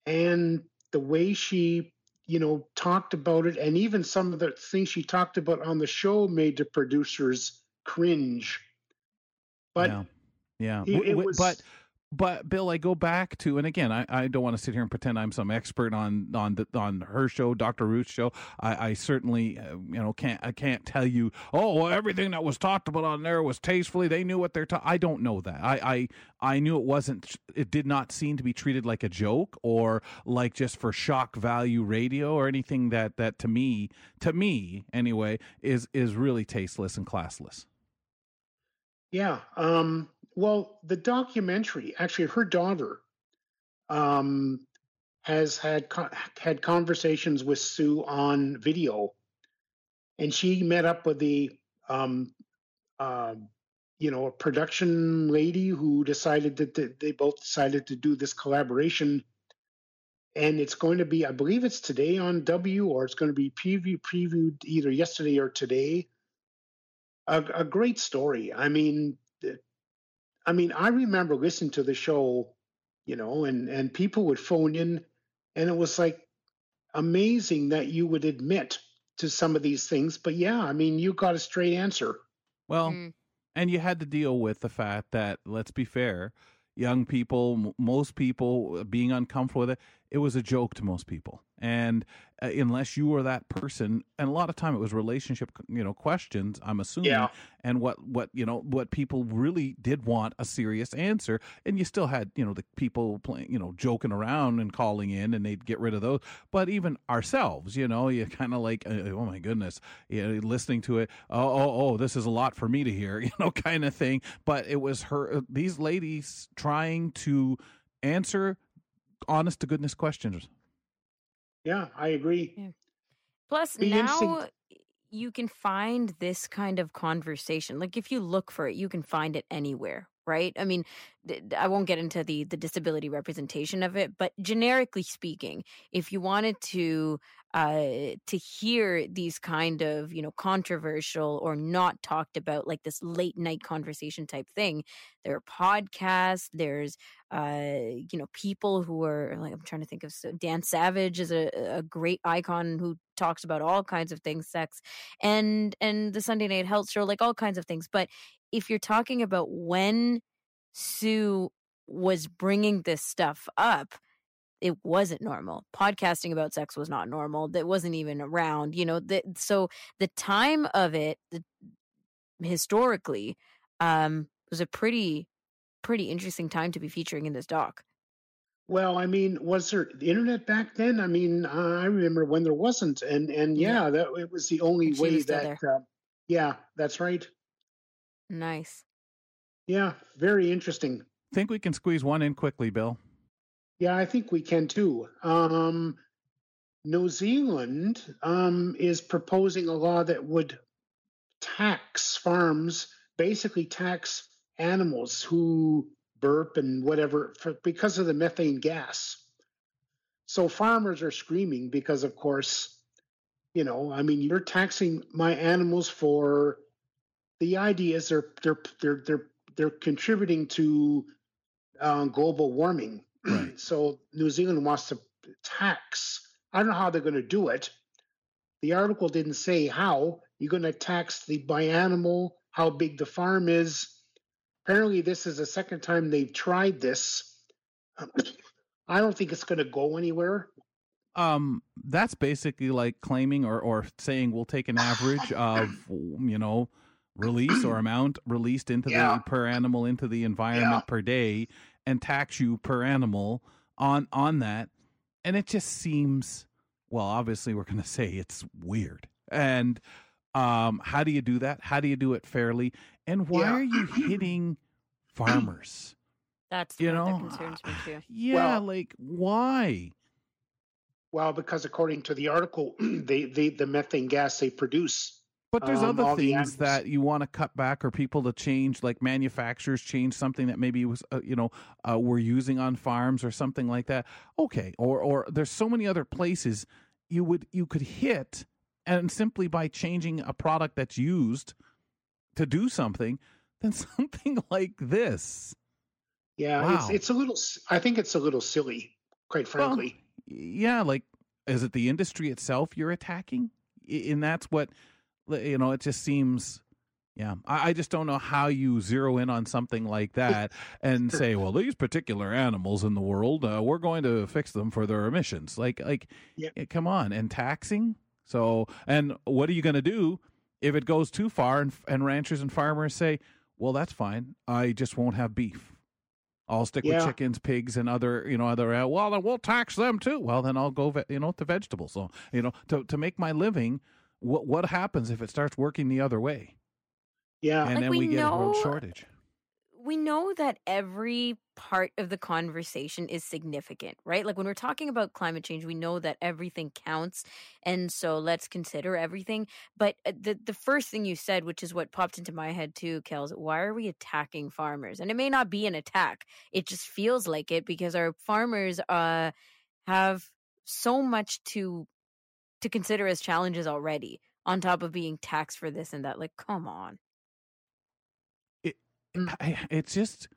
Speaker 11: and the way she you know talked about it and even some of the things she talked about on the show made the producers cringe. But
Speaker 2: yeah, yeah.
Speaker 11: It, it was,
Speaker 2: but but Bill, I go back to, and again, I, I don't want to sit here and pretend I'm some expert on on the, on her show, Dr. Ruth's show. I, I certainly, uh, you know, can't I can't tell you, oh, well, everything that was talked about on there was tastefully. They knew what they're. I don't know that. I, I I knew it wasn't. It did not seem to be treated like a joke or like just for shock value radio or anything that that to me, to me anyway, is is really tasteless and classless.
Speaker 11: Yeah. Um well, the documentary, actually, her daughter um, has had had conversations with Sue on video, and she met up with the um, uh, you know a production lady who decided that they both decided to do this collaboration. And it's going to be i believe it's today on w or it's going to be preview previewed either yesterday or today. A, a great story. I mean I mean, I remember listening to the show, you know, and and people would phone in, and it was like amazing that you would admit to some of these things. But yeah, I mean, you got a straight answer.
Speaker 2: Well, mm. and you had to deal with the fact that, let's be fair, young people, most people uh, being uncomfortable with it, it was a joke to most people. And uh, unless you were that person and a lot of time it was relationship you know questions i'm assuming
Speaker 11: yeah.
Speaker 2: and what what you know what people really did want a serious answer and you still had you know the people playing you know joking around and calling in and they'd get rid of those. But even ourselves you know you kind of like uh, oh my goodness you know, listening to it oh oh oh this is a lot for me to hear you know kind of thing. But it was her uh, these ladies trying to answer honest to goodness questions
Speaker 11: yeah, I agree.
Speaker 3: Yeah. Plus, the now you can find this kind of conversation. Like, if you look for it, you can find it anywhere right? I mean, I won't get into the the disability representation of it, but generically speaking, if you wanted to uh, to hear these kind of you know controversial or not talked about like this late night conversation type thing there are podcasts there's uh you know people who are like i'm trying to think of so dan savage is a, a great icon who talks about all kinds of things sex and and the sunday night health show like all kinds of things but if you're talking about when sue was bringing this stuff up it wasn't normal. Podcasting about sex was not normal. That wasn't even around, you know. That so the time of it, the, historically, um, was a pretty pretty interesting time to be featuring in this doc.
Speaker 11: Well, I mean, was there the internet back then? I mean, uh, I remember when there wasn't, and and yeah, yeah. that it was the only way that. Uh, yeah, that's right.
Speaker 3: Nice.
Speaker 11: Yeah, very interesting.
Speaker 2: Think we can squeeze one in quickly, Bill?
Speaker 11: Yeah, I think we can too. Um, New Zealand um, is proposing a law that would tax farms, basically tax animals who burp and whatever for, because of the methane gas. So farmers are screaming because, of course, you know, I mean, you're taxing my animals for the idea is they're they're they're they're they're contributing to uh, global warming Right. so New Zealand wants to tax. I don't know how they're going to do it. The article didn't say how. You're going to tax the by animal, how big the farm is. Apparently, this is the second time they've tried this. I don't think it's going to go anywhere.
Speaker 2: Um, that's basically like claiming or, or saying we'll take an average of you know release or amount released into yeah. the per animal into the environment yeah. per day and tax you per animal on on that and it just seems well obviously we're going to say it's weird and um how do you do that? How do you do it fairly? And why yeah. are you hitting farmers?
Speaker 3: That's you know? that concerns me too.
Speaker 2: yeah well, like why?
Speaker 11: Well because according to the article they, they the methane gas they produce
Speaker 2: but there's um, other things that you want to cut back or people to change, like manufacturers change something that maybe was, uh, you know, uh, we're using on farms or something like that. Okay, or or there's so many other places you would you could hit, and simply by changing a product that's used to do something, than something like this.
Speaker 11: Yeah, wow. it's it's a little. I think it's a little silly, quite frankly.
Speaker 2: Well, yeah, like is it the industry itself you're attacking? And that's what you know, it just seems. Yeah, I, I just don't know how you zero in on something like that and say, "Well, these particular animals in the world, uh, we're going to fix them for their emissions." Like, like, yeah. Come on, and taxing. So, and what are you going to do if it goes too far and, and ranchers and farmers say, "Well, that's fine. I just won't have beef. I'll stick yeah. with chickens, pigs, and other, you know, other. Uh, well, then we'll tax them too. Well, then I'll go, ve- you know, to vegetables. So, you know, to to make my living." what what happens if it starts working the other way?
Speaker 11: Yeah,
Speaker 2: and
Speaker 11: like
Speaker 2: then we, we get know, a whole shortage.
Speaker 3: We know that every part of the conversation is significant, right? Like when we're talking about climate change, we know that everything counts, and so let's consider everything. But uh, the the first thing you said, which is what popped into my head too, Kels, why are we attacking farmers? And it may not be an attack; it just feels like it because our farmers uh have so much to to consider as challenges already on top of being taxed for this and that like come on
Speaker 2: mm. it's just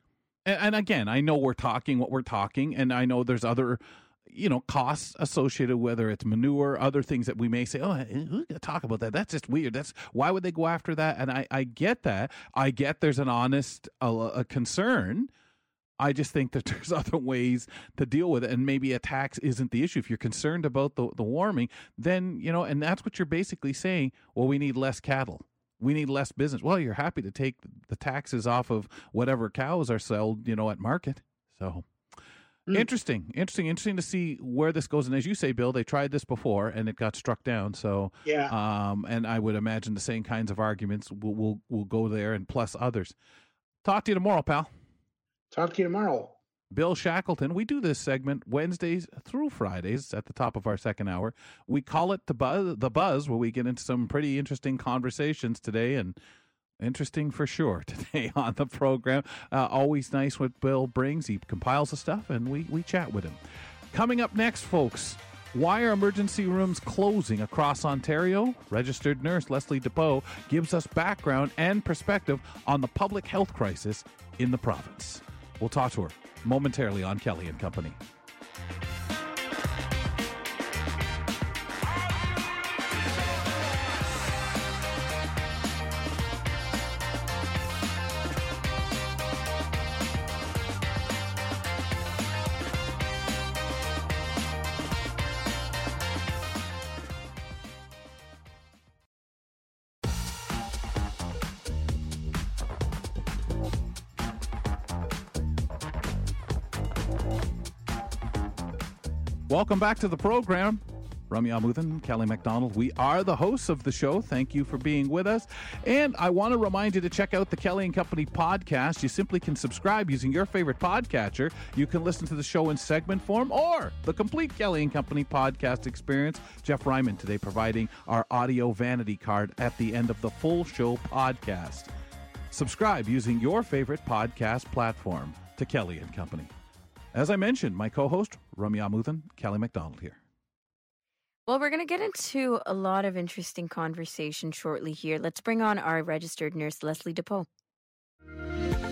Speaker 2: and again i know we're talking what we're talking and i know there's other you know costs associated whether it's manure other things that we may say oh who's going to talk about that that's just weird that's why would they go after that and i i get that i get there's an honest a concern I just think that there's other ways to deal with it, and maybe a tax isn't the issue. If you're concerned about the, the warming, then you know, and that's what you're basically saying. Well, we need less cattle. We need less business. Well, you're happy to take the taxes off of whatever cows are sold, you know, at market. So mm. interesting, interesting, interesting to see where this goes. And as you say, Bill, they tried this before and it got struck down. So
Speaker 11: yeah,
Speaker 2: um, and I would imagine the same kinds of arguments will will will go there, and plus others. Talk to you tomorrow, pal.
Speaker 11: Talk to you tomorrow.
Speaker 2: Bill Shackleton. We do this segment Wednesdays through Fridays at the top of our second hour. We call it the buzz, the buzz, where we get into some pretty interesting conversations today. And Interesting for sure today on the program. Uh, always nice what Bill brings. He compiles the stuff and we, we chat with him. Coming up next, folks, why are emergency rooms closing across Ontario? Registered nurse Leslie DePoe gives us background and perspective on the public health crisis in the province. We'll talk to her momentarily on Kelly and Company. Welcome back to the program. Ramya Amuthan, Kelly McDonald. We are the hosts of the show. Thank you for being with us. And I want to remind you to check out the Kelly and Company podcast. You simply can subscribe using your favorite podcatcher. You can listen to the show in segment form or the complete Kelly and Company podcast experience. Jeff Ryman today providing our audio vanity card at the end of the full show podcast. Subscribe using your favorite podcast platform to Kelly and Company. As I mentioned, my co host, Ramya Amuthan, Kelly McDonald here.
Speaker 3: Well, we're going to get into a lot of interesting conversation shortly here. Let's bring on our registered nurse, Leslie DePoe.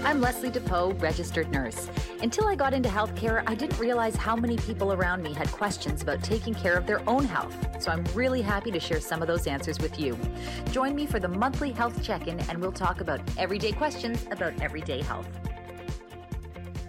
Speaker 12: I'm Leslie DePoe, registered nurse. Until I got into healthcare, I didn't realize how many people around me had questions about taking care of their own health. So I'm really happy to share some of those answers with you. Join me for the monthly health check in, and we'll talk about everyday questions about everyday health.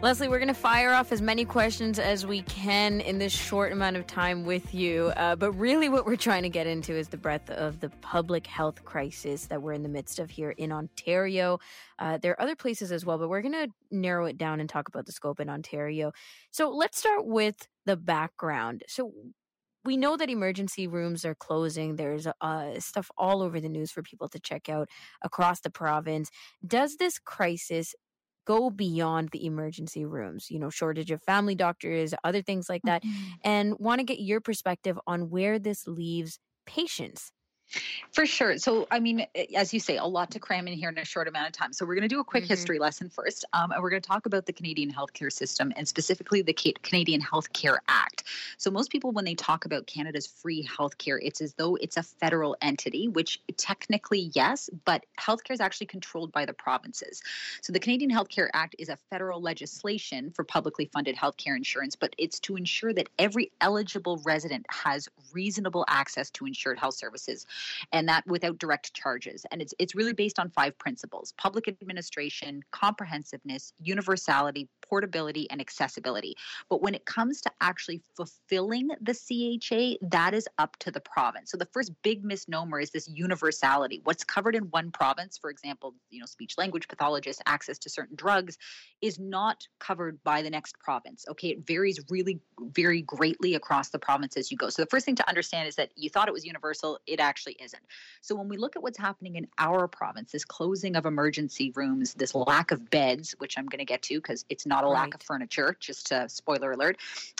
Speaker 3: Leslie, we're going to fire off as many questions as we can in this short amount of time with you. Uh, but really, what we're trying to get into is the breadth of the public health crisis that we're in the midst of here in Ontario. Uh, there are other places as well, but we're going to narrow it down and talk about the scope in Ontario. So let's start with the background. So we know that emergency rooms are closing. There's uh, stuff all over the news for people to check out across the province. Does this crisis go beyond the emergency rooms, you know, shortage of family doctors, other things like that, mm-hmm. and want to get your perspective on where this leaves patients
Speaker 12: for sure. So, I mean, as you say, a lot to cram in here in a short amount of time. So, we're going to do a quick mm-hmm. history lesson first, um, and we're going to talk about the Canadian healthcare system and specifically the Canadian Healthcare Act. So, most people, when they talk about Canada's free healthcare, it's as though it's a federal entity, which technically, yes, but healthcare is actually controlled by the provinces. So, the Canadian Healthcare Act is a federal legislation for publicly funded healthcare insurance, but it's to ensure that every eligible resident has reasonable access to insured health services and that without direct charges. And it's it's really based on five principles: public administration, comprehensiveness, universality, portability, and accessibility. But when it comes to actually fulfilling the CHA, that is up to the province. So the first big misnomer is this universality. What's covered in one province, for example, you know, speech language pathologists, access to certain drugs, is not covered by the next province. Okay, it varies really very greatly across the province as you go. So the first thing to understand is that you thought it was universal, it actually isn't. So when we look at what's happening in our province, this closing of emergency rooms, this lack of beds, which I'm going to get to because it's not a right. lack of furniture, just a spoiler alert.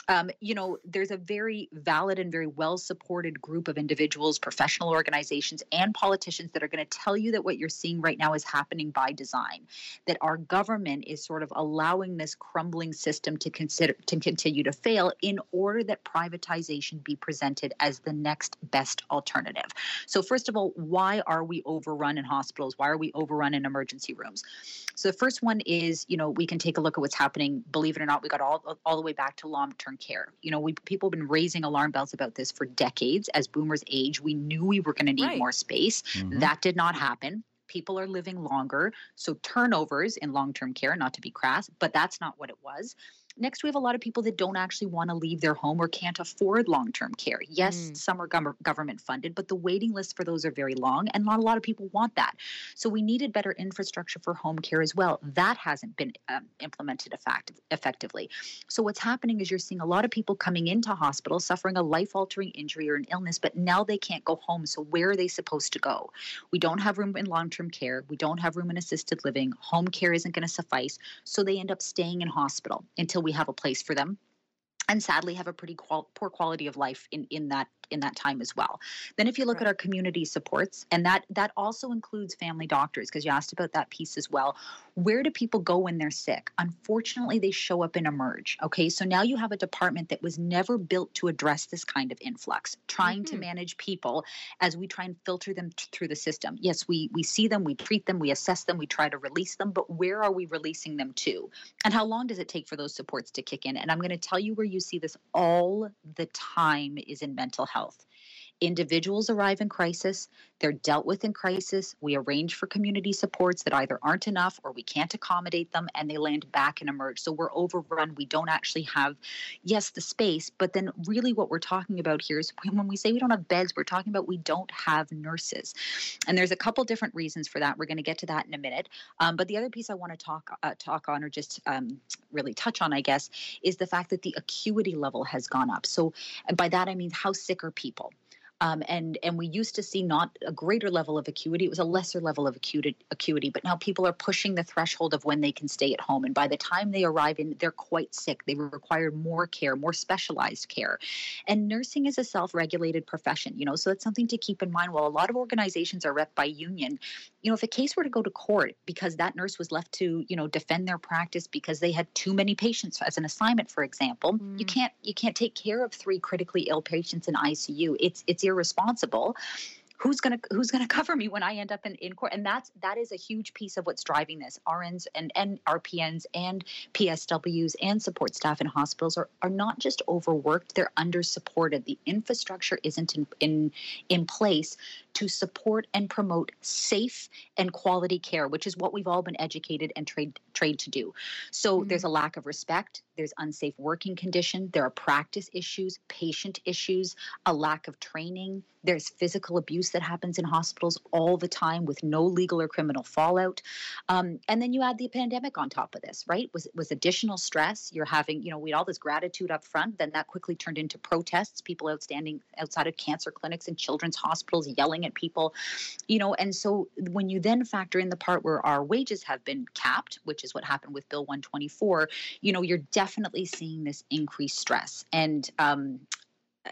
Speaker 12: Um, you know, there's a very valid and very well supported group of individuals, professional organizations, and politicians that are going to tell you that what you're seeing right now is happening by design, that our government is sort of allowing this crumbling system to consider to continue to fail in order that privatization be presented as the next best alternative. So, first of all, why are we overrun in hospitals? Why are we overrun in emergency rooms? So, the first one is, you know, we can take a look at what's happening. Believe it or not, we got all all the way back to long-term care. You know, we people have been raising alarm bells about this for decades. As boomers age, we knew we were going to need right. more space. Mm-hmm. That did not happen people are living longer. So turnovers in long term care, not to be crass, but that's not what it was. Next, we have a lot of people that don't actually want to leave their home or can't afford long term care. Yes, mm. some are government funded, but the waiting lists for those are very long, and not a lot of people want that. So we needed better infrastructure for home care as well. That hasn't been um, implemented effective, effectively. So what's happening is you're seeing a lot of people coming into hospitals suffering a life altering injury or an illness, but now they can't go home. So where are they supposed to go? We don't have room in long term care. We don't have room in assisted living. Home care isn't going to suffice. So they end up staying in hospital until we have a place for them and sadly have a pretty qual- poor quality of life in, in that in that time as well. Then if you look right. at our community supports, and that that also includes family doctors, because you asked about that piece as well. Where do people go when they're sick? Unfortunately, they show up in Emerge. Okay, so now you have a department that was never built to address this kind of influx, trying mm-hmm. to manage people as we try and filter them t- through the system. Yes, we we see them, we treat them, we assess them, we try to release them, but where are we releasing them to? And how long does it take for those supports to kick in? And I'm going to tell you where you see this all the time is in mental health health individuals arrive in crisis, they're dealt with in crisis, we arrange for community supports that either aren't enough or we can't accommodate them, and they land back and emerge. So we're overrun. We don't actually have, yes, the space, but then really what we're talking about here is when we say we don't have beds, we're talking about we don't have nurses. And there's a couple different reasons for that. We're going to get to that in a minute. Um, but the other piece I want to talk uh, talk on, or just um, really touch on, I guess, is the fact that the acuity level has gone up. So by that I mean how sick are people? Um, and and we used to see not a greater level of acuity; it was a lesser level of acuity. Acuity, but now people are pushing the threshold of when they can stay at home, and by the time they arrive in, they're quite sick. They require more care, more specialized care. And nursing is a self-regulated profession, you know, so that's something to keep in mind. While a lot of organizations are rep by union, you know, if a case were to go to court because that nurse was left to, you know, defend their practice because they had too many patients as an assignment, for example, mm. you can't you can't take care of three critically ill patients in ICU. It's it's irresponsible. Who's going to who's going to cover me when I end up in, in court? And that's that is a huge piece of what's driving this. RNs and and RPNs and PSWs and support staff in hospitals are, are not just overworked. They're under supported. The infrastructure isn't in, in in place to support and promote safe and quality care which is what we've all been educated and trained trained to do so mm-hmm. there's a lack of respect there's unsafe working condition there are practice issues patient issues a lack of training there's physical abuse that happens in hospitals all the time with no legal or criminal fallout. Um, and then you add the pandemic on top of this, right? Was was additional stress. You're having, you know, we had all this gratitude up front. Then that quickly turned into protests. People outstanding outside of cancer clinics and children's hospitals yelling at people, you know. And so when you then factor in the part where our wages have been capped, which is what happened with Bill 124, you know, you're definitely seeing this increased stress. And um,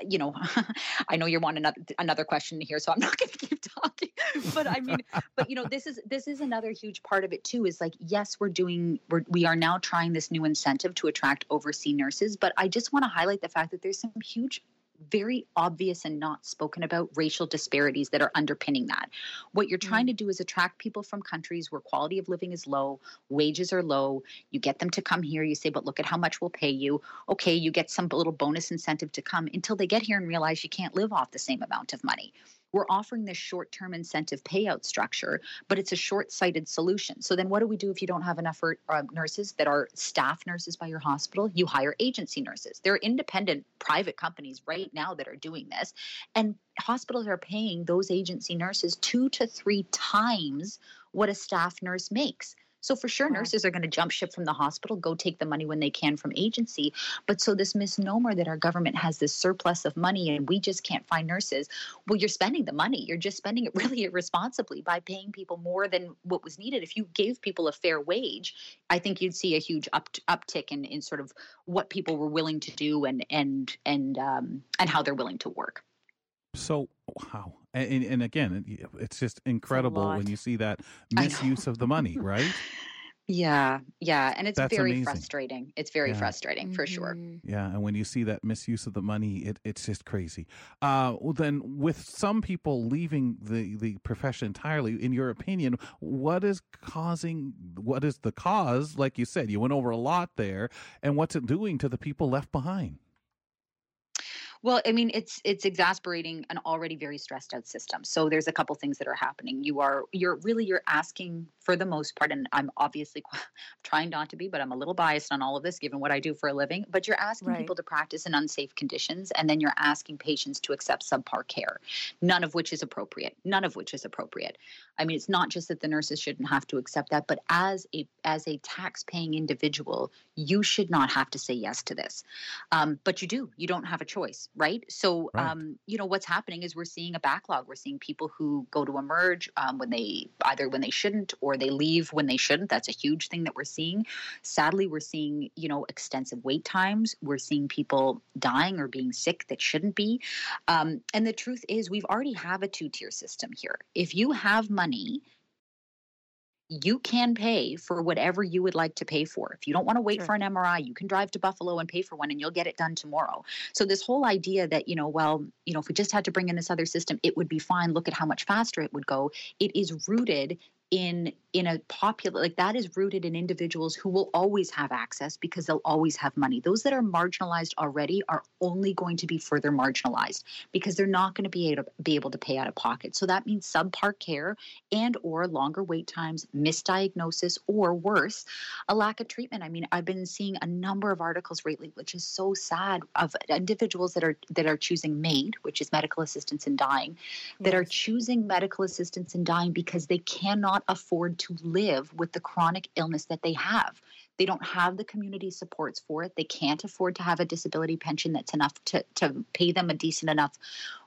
Speaker 12: you know, I know you're wanting another another question here, so I'm not going to keep talking. But I mean, but you know, this is this is another huge part of it too. Is like, yes, we're doing we're we are now trying this new incentive to attract overseas nurses, but I just want to highlight the fact that there's some huge very obvious and not spoken about racial disparities that are underpinning that. What you're trying mm. to do is attract people from countries where quality of living is low, wages are low. You get them to come here. You say, but look at how much we'll pay you. Okay, you get some little bonus incentive to come until they get here and realize you can't live off the same amount of money we're offering this short term incentive payout structure, but it's a short sighted solution. So then what do we do if you don't have enough uh, nurses that are staff nurses by your hospital? You hire agency nurses. There are independent private companies right now that are doing this. And hospitals are paying those agency nurses two to three times what a staff nurse makes. So for sure, wow. nurses are going to jump ship from the hospital, go take the money when they can from agency. But so this misnomer that our government has this surplus of money and we just can't find nurses. Well, you're spending the money. You're just spending it really irresponsibly by paying people more than what was needed. If you gave people a fair wage, I think you'd see a huge up, uptick in, in sort of what people were willing to do and and and um, and how they're willing to work.
Speaker 2: So wow, and, and again, it's just incredible when you see that misuse of the money, right?
Speaker 12: Yeah, yeah, and it's That's very amazing. frustrating. It's very yeah. frustrating for sure.
Speaker 2: Mm-hmm. Yeah, and when you see that misuse of the money, it, it's just crazy. Uh, well, then, with some people leaving the the profession entirely, in your opinion, what is causing? What is the cause? Like you said, you went over a lot there, and what's it doing to the people left behind?
Speaker 12: Well, I mean, it's it's exasperating an already very stressed out system. So there's a couple things that are happening. You are you're really you're asking for the most part, and I'm obviously trying not to be, but I'm a little biased on all of this given what I do for a living. But you're asking right. people to practice in unsafe conditions, and then you're asking patients to accept subpar care, none of which is appropriate. None of which is appropriate. I mean, it's not just that the nurses shouldn't have to accept that, but as a as a tax paying individual, you should not have to say yes to this. Um, but you do. You don't have a choice right? So,
Speaker 13: Right.
Speaker 12: um, you know, what's happening is we're seeing a backlog. We're seeing people who go to emerge um, when they either when they shouldn't or they leave when they shouldn't. That's a huge thing that we're seeing. Sadly, we're seeing, you know, extensive wait times. We're seeing people dying or being sick that shouldn't be. Um, and the truth is, we've already have a two tier system here. If you have money, you can pay for whatever you would like to pay for. If you don't want to wait
Speaker 3: Sure.
Speaker 12: for an MRI, you can drive to Buffalo and pay for one and you'll get it done tomorrow. So this whole idea that, you know, well, you know, if we just had to bring in this other system, it would be fine. Look at how much faster it would go. It is rooted in in a popular like that is rooted in individuals who will always have access because they'll always have money. Those that are marginalized already are only going to be further marginalized because they're not going to be able to be able to pay out of pocket. So that means subpar care and or longer wait times, misdiagnosis, or worse, a lack of treatment. I mean, I've been seeing a number of articles lately, which is so sad, of individuals that are that are choosing MAID, which is medical assistance in dying, that are choosing medical assistance in dying because they cannot afford to live with the chronic illness that they have. They don't have the community supports for it. They can't afford to have a disability pension that's enough to, to pay them a decent enough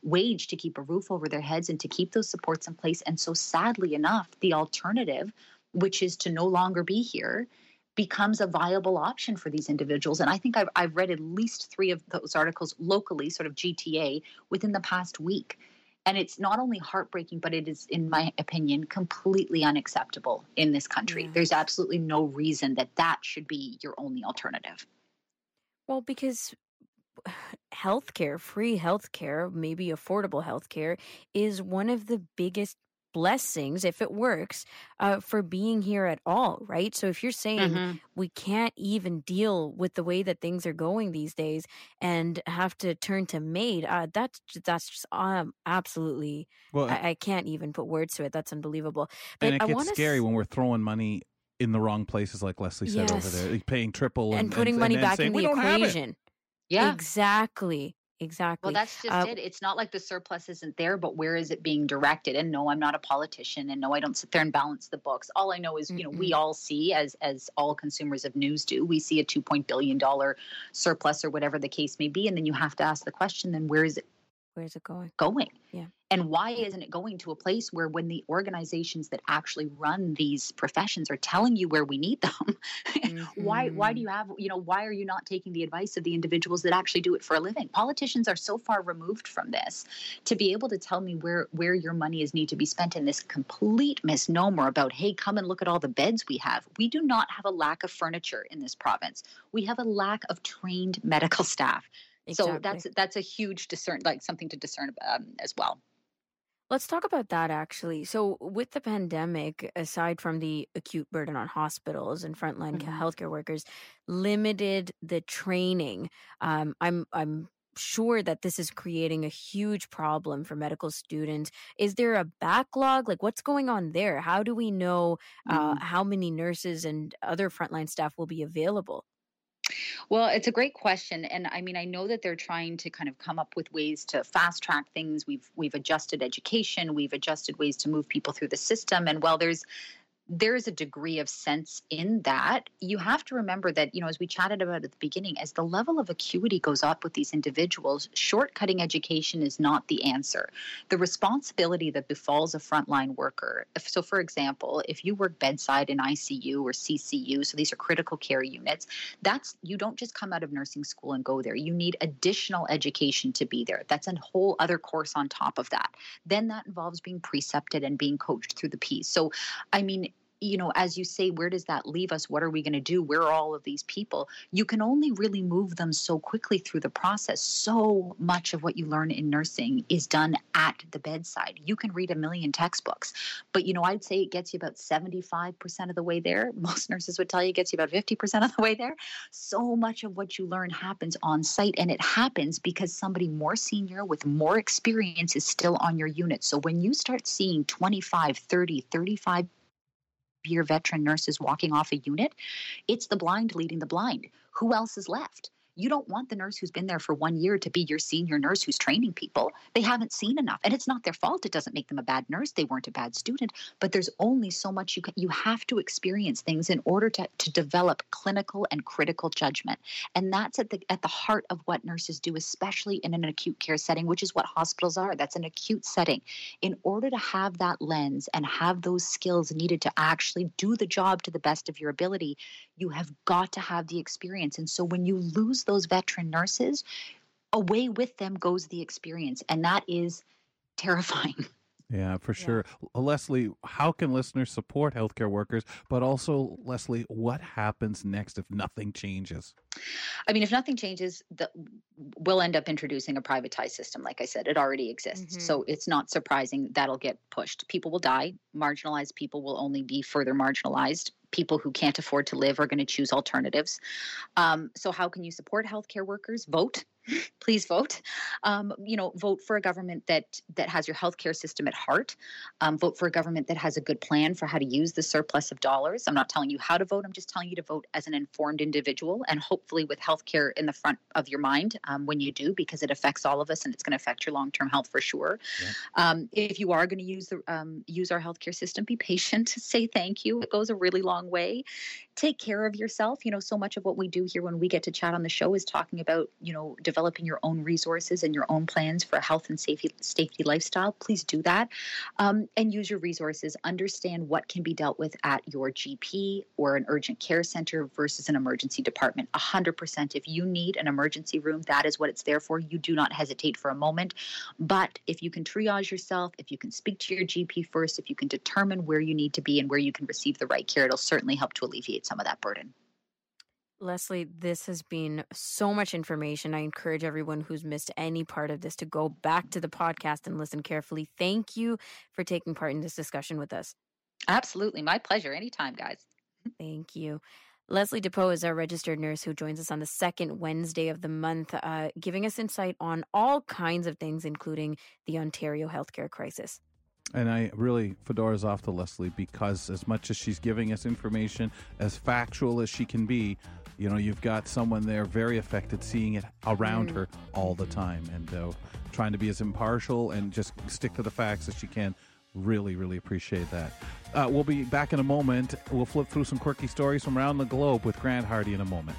Speaker 12: wage to keep a roof over their heads and to keep those supports in place. And so, sadly enough, the alternative, which is to no longer be here, becomes a viable option for these individuals. And I think I've, I've read at least three of those articles locally, sort of GTA, within the past week. And it's not only heartbreaking, but it is, in my opinion, completely unacceptable in this country. There's absolutely no reason that that should be your only alternative.
Speaker 3: Well, because healthcare, free healthcare, maybe affordable healthcare, is one of the biggest blessings, if it works, uh, for being here at all, right? So if you're saying
Speaker 12: Mhm.
Speaker 3: we can't even deal with the way that things are going these days and have to turn to MAID, uh, that's that's just um, absolutely.
Speaker 2: Well,
Speaker 3: I, I can't even put words to it. That's unbelievable. But
Speaker 2: and it
Speaker 3: I
Speaker 2: gets scary when we're throwing money in the wrong places, like Leslie said over there, paying triple and,
Speaker 3: and putting
Speaker 2: and,
Speaker 3: money
Speaker 2: then
Speaker 3: back
Speaker 2: saying,
Speaker 3: in the
Speaker 2: don't have it."
Speaker 3: equation.
Speaker 12: Yeah.
Speaker 3: Exactly. Exactly.
Speaker 12: Well, that's just
Speaker 3: Uh,
Speaker 12: it. It's not like the surplus isn't there, but where is it being directed? And no, I'm not a politician, and no, I don't sit there and balance the books. All I know is, you know, we all see, as as all consumers of news do, we see a two point billion dollar surplus or whatever the case may be, and then you have to ask the question: then where is it
Speaker 3: Where's it going?
Speaker 12: going?
Speaker 3: Yeah.
Speaker 12: And why isn't it going to a place where, when the organizations that actually run these professions are telling you where we need them, why why do mm-hmm. you have you know why are you not taking the advice of the individuals that actually do it for a living? Politicians are so far removed from this to be able to tell me where where your money is need to be spent in this complete misnomer about hey come and look at all the beds we have. We do not have a lack of furniture in this province. We have a lack of trained medical staff. So that's that's a huge discern like something to discern um, as well.
Speaker 3: Let's talk about that actually. So, with the pandemic, aside from the acute burden on hospitals and frontline
Speaker 12: Mhm.
Speaker 3: healthcare workers, limited the training. Um, I'm I'm sure that this is creating a huge problem for medical students. Is there a backlog? Like, what's going on there? How do we know uh,
Speaker 12: Mm.
Speaker 3: how many nurses and other frontline staff will be available?
Speaker 12: Well, it's a great question, and I mean, I know that they're trying to kind of come up with ways to fast track things. We've we've adjusted education, we've adjusted ways to move people through the system, and while there's there is a degree of sense in that. You have to remember that, you know, as we chatted about at the beginning, as the level of acuity goes up with these individuals, shortcutting education is not the answer. The responsibility that befalls a frontline worker, if, so for example, if you work bedside in ICU or CCU, so these are critical care units, that's you don't just come out of nursing school and go there. You need additional education to be there. That's a whole other course on top of that. Then that involves being precepted and being coached through the piece. So, I mean, you know, as you say, where does that leave us? What are we going to do? Where are all of these people? You can only really move them so quickly through the process. So much of what you learn in nursing is done at the bedside. You can read a million textbooks, but you know, I'd say it gets you about 75% of the way there. Most nurses would tell you it gets you about 50% of the way there. So much of what you learn happens on site, and it happens because somebody more senior with more experience is still on your unit. So when you start seeing 25, 30, 35 year veteran nurses walking off a unit, it's the blind leading the blind. Who else is left? You don't want the nurse who's been there for one year to be your senior nurse who's training people. They haven't seen enough. And it's not their fault. It doesn't make them a bad nurse. They weren't a bad student. But there's only so much you can you have to experience things in order to, to develop clinical and critical judgment. And that's at the at the heart of what nurses do, especially in an acute care setting, which is what hospitals are. That's an acute setting. In order to have that lens and have those skills needed to actually do the job to the best of your ability, you have got to have the experience. And so when you lose those veteran nurses, away with them goes the experience. And that is terrifying.
Speaker 2: Yeah, for sure. Leslie, how can listeners support healthcare workers? But also, Leslie, what happens next if nothing changes?
Speaker 12: I mean, if nothing changes, the, we'll end up introducing a privatized system. Like I said, it already exists. Mm-hmm. So it's not surprising that'll get pushed. People will die. Marginalized people will only be further marginalized. People who can't afford to live are going to choose alternatives. Um, so, how can you support healthcare workers? Vote please vote. Um, you know, vote for a government that that has your healthcare system at heart. Um, vote for a government that has a good plan for how to use the surplus of dollars. I'm not telling you how to vote. I'm just telling you to vote as an informed individual, and hopefully with healthcare in the front of your mind um, when you do, because it affects all of us, and it's going to affect your long-term health for sure. Yeah. Um, if you are going to use the um, use our healthcare system, be patient. Say thank you. It goes a really long way. Take care of yourself. You know, so much of what we do here when we get to chat on the show is talking about you know developing your own resources and your own plans for a health and safety safety lifestyle, please do that. Um, and use your resources. Understand what can be dealt with at your GP or an urgent care center versus an emergency department. 100%. If you need an emergency room, that is what it's there for. You do not hesitate for a moment. But if you can triage yourself, if you can speak to your GP first, if you can determine where you need to be and where you can receive the right care, it'll certainly help to alleviate some of that burden.
Speaker 3: Leslie, this has been so much information. I encourage everyone who's missed any part of this to go back to the podcast and listen carefully. Thank you for taking part in this discussion with us.
Speaker 12: Absolutely. My pleasure. Anytime, guys.
Speaker 3: Thank you. Leslie DePoe is our registered nurse who joins us on the second Wednesday of the month, uh, giving us insight on all kinds of things, including the Ontario healthcare crisis.
Speaker 2: And I really, Fedora's off to Leslie because as much as she's giving us information, as factual as she can be, you know, you've got someone there very affected, seeing it around mm. her all the time, and uh, trying to be as impartial and just stick to the facts as she can. Really, really appreciate that. Uh, we'll be back in a moment. We'll flip through some quirky stories from around the globe with Grant Hardy in a moment.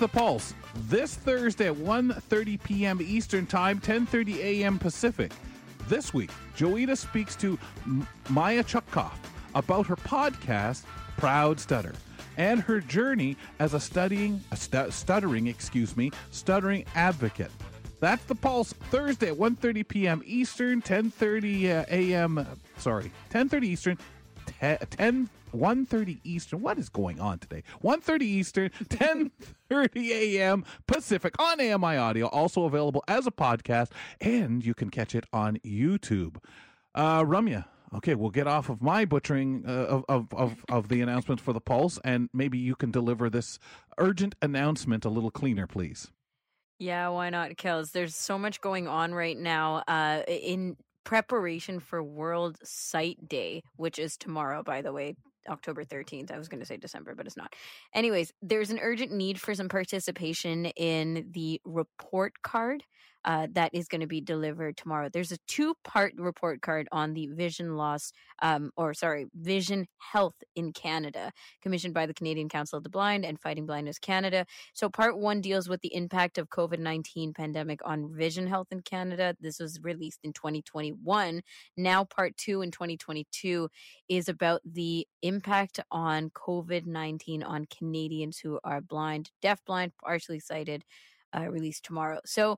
Speaker 2: The Pulse this Thursday at 1.30 p.m. Eastern Time, 10.30 a.m. Pacific. This week, Joita speaks to M- Maya Chupkov about her podcast, Proud Stutter, and her journey as a studying, a stu- stuttering, excuse me, stuttering advocate. That's the Pulse Thursday at 1:30 p.m. Eastern, 10:30 uh, a.m. Sorry, 10:30 Eastern, 10 1.30 Eastern. What is going on today? 1.30 Eastern, 10.30 a.m. Pacific on AMI Audio. Also available as a podcast, and you can catch it on YouTube. Uh, Ramya, okay, we'll get off of my butchering uh, of, of, of, the announcements for the Pulse, and maybe you can deliver this urgent announcement a little cleaner, please.
Speaker 3: Yeah, why not, Kels? There's so much going on right now. Uh, in preparation for World Sight Day, which is tomorrow, by the way. October 13th. I was going to say December, but it's not. Anyways, there's an urgent need for some participation in the report card uh, that is going to be delivered tomorrow. There's a two part report card on the vision loss, um, or sorry, vision health in Canada, commissioned by the Canadian Council of the Blind and Fighting Blindness Canada. So, part one deals with the impact of COVID 19 pandemic on vision health in Canada. This was released in 2021. Now, part two in 2022 is about the impact on COVID 19 on Canadians who are blind, deaf blind, partially sighted, uh, released tomorrow. So,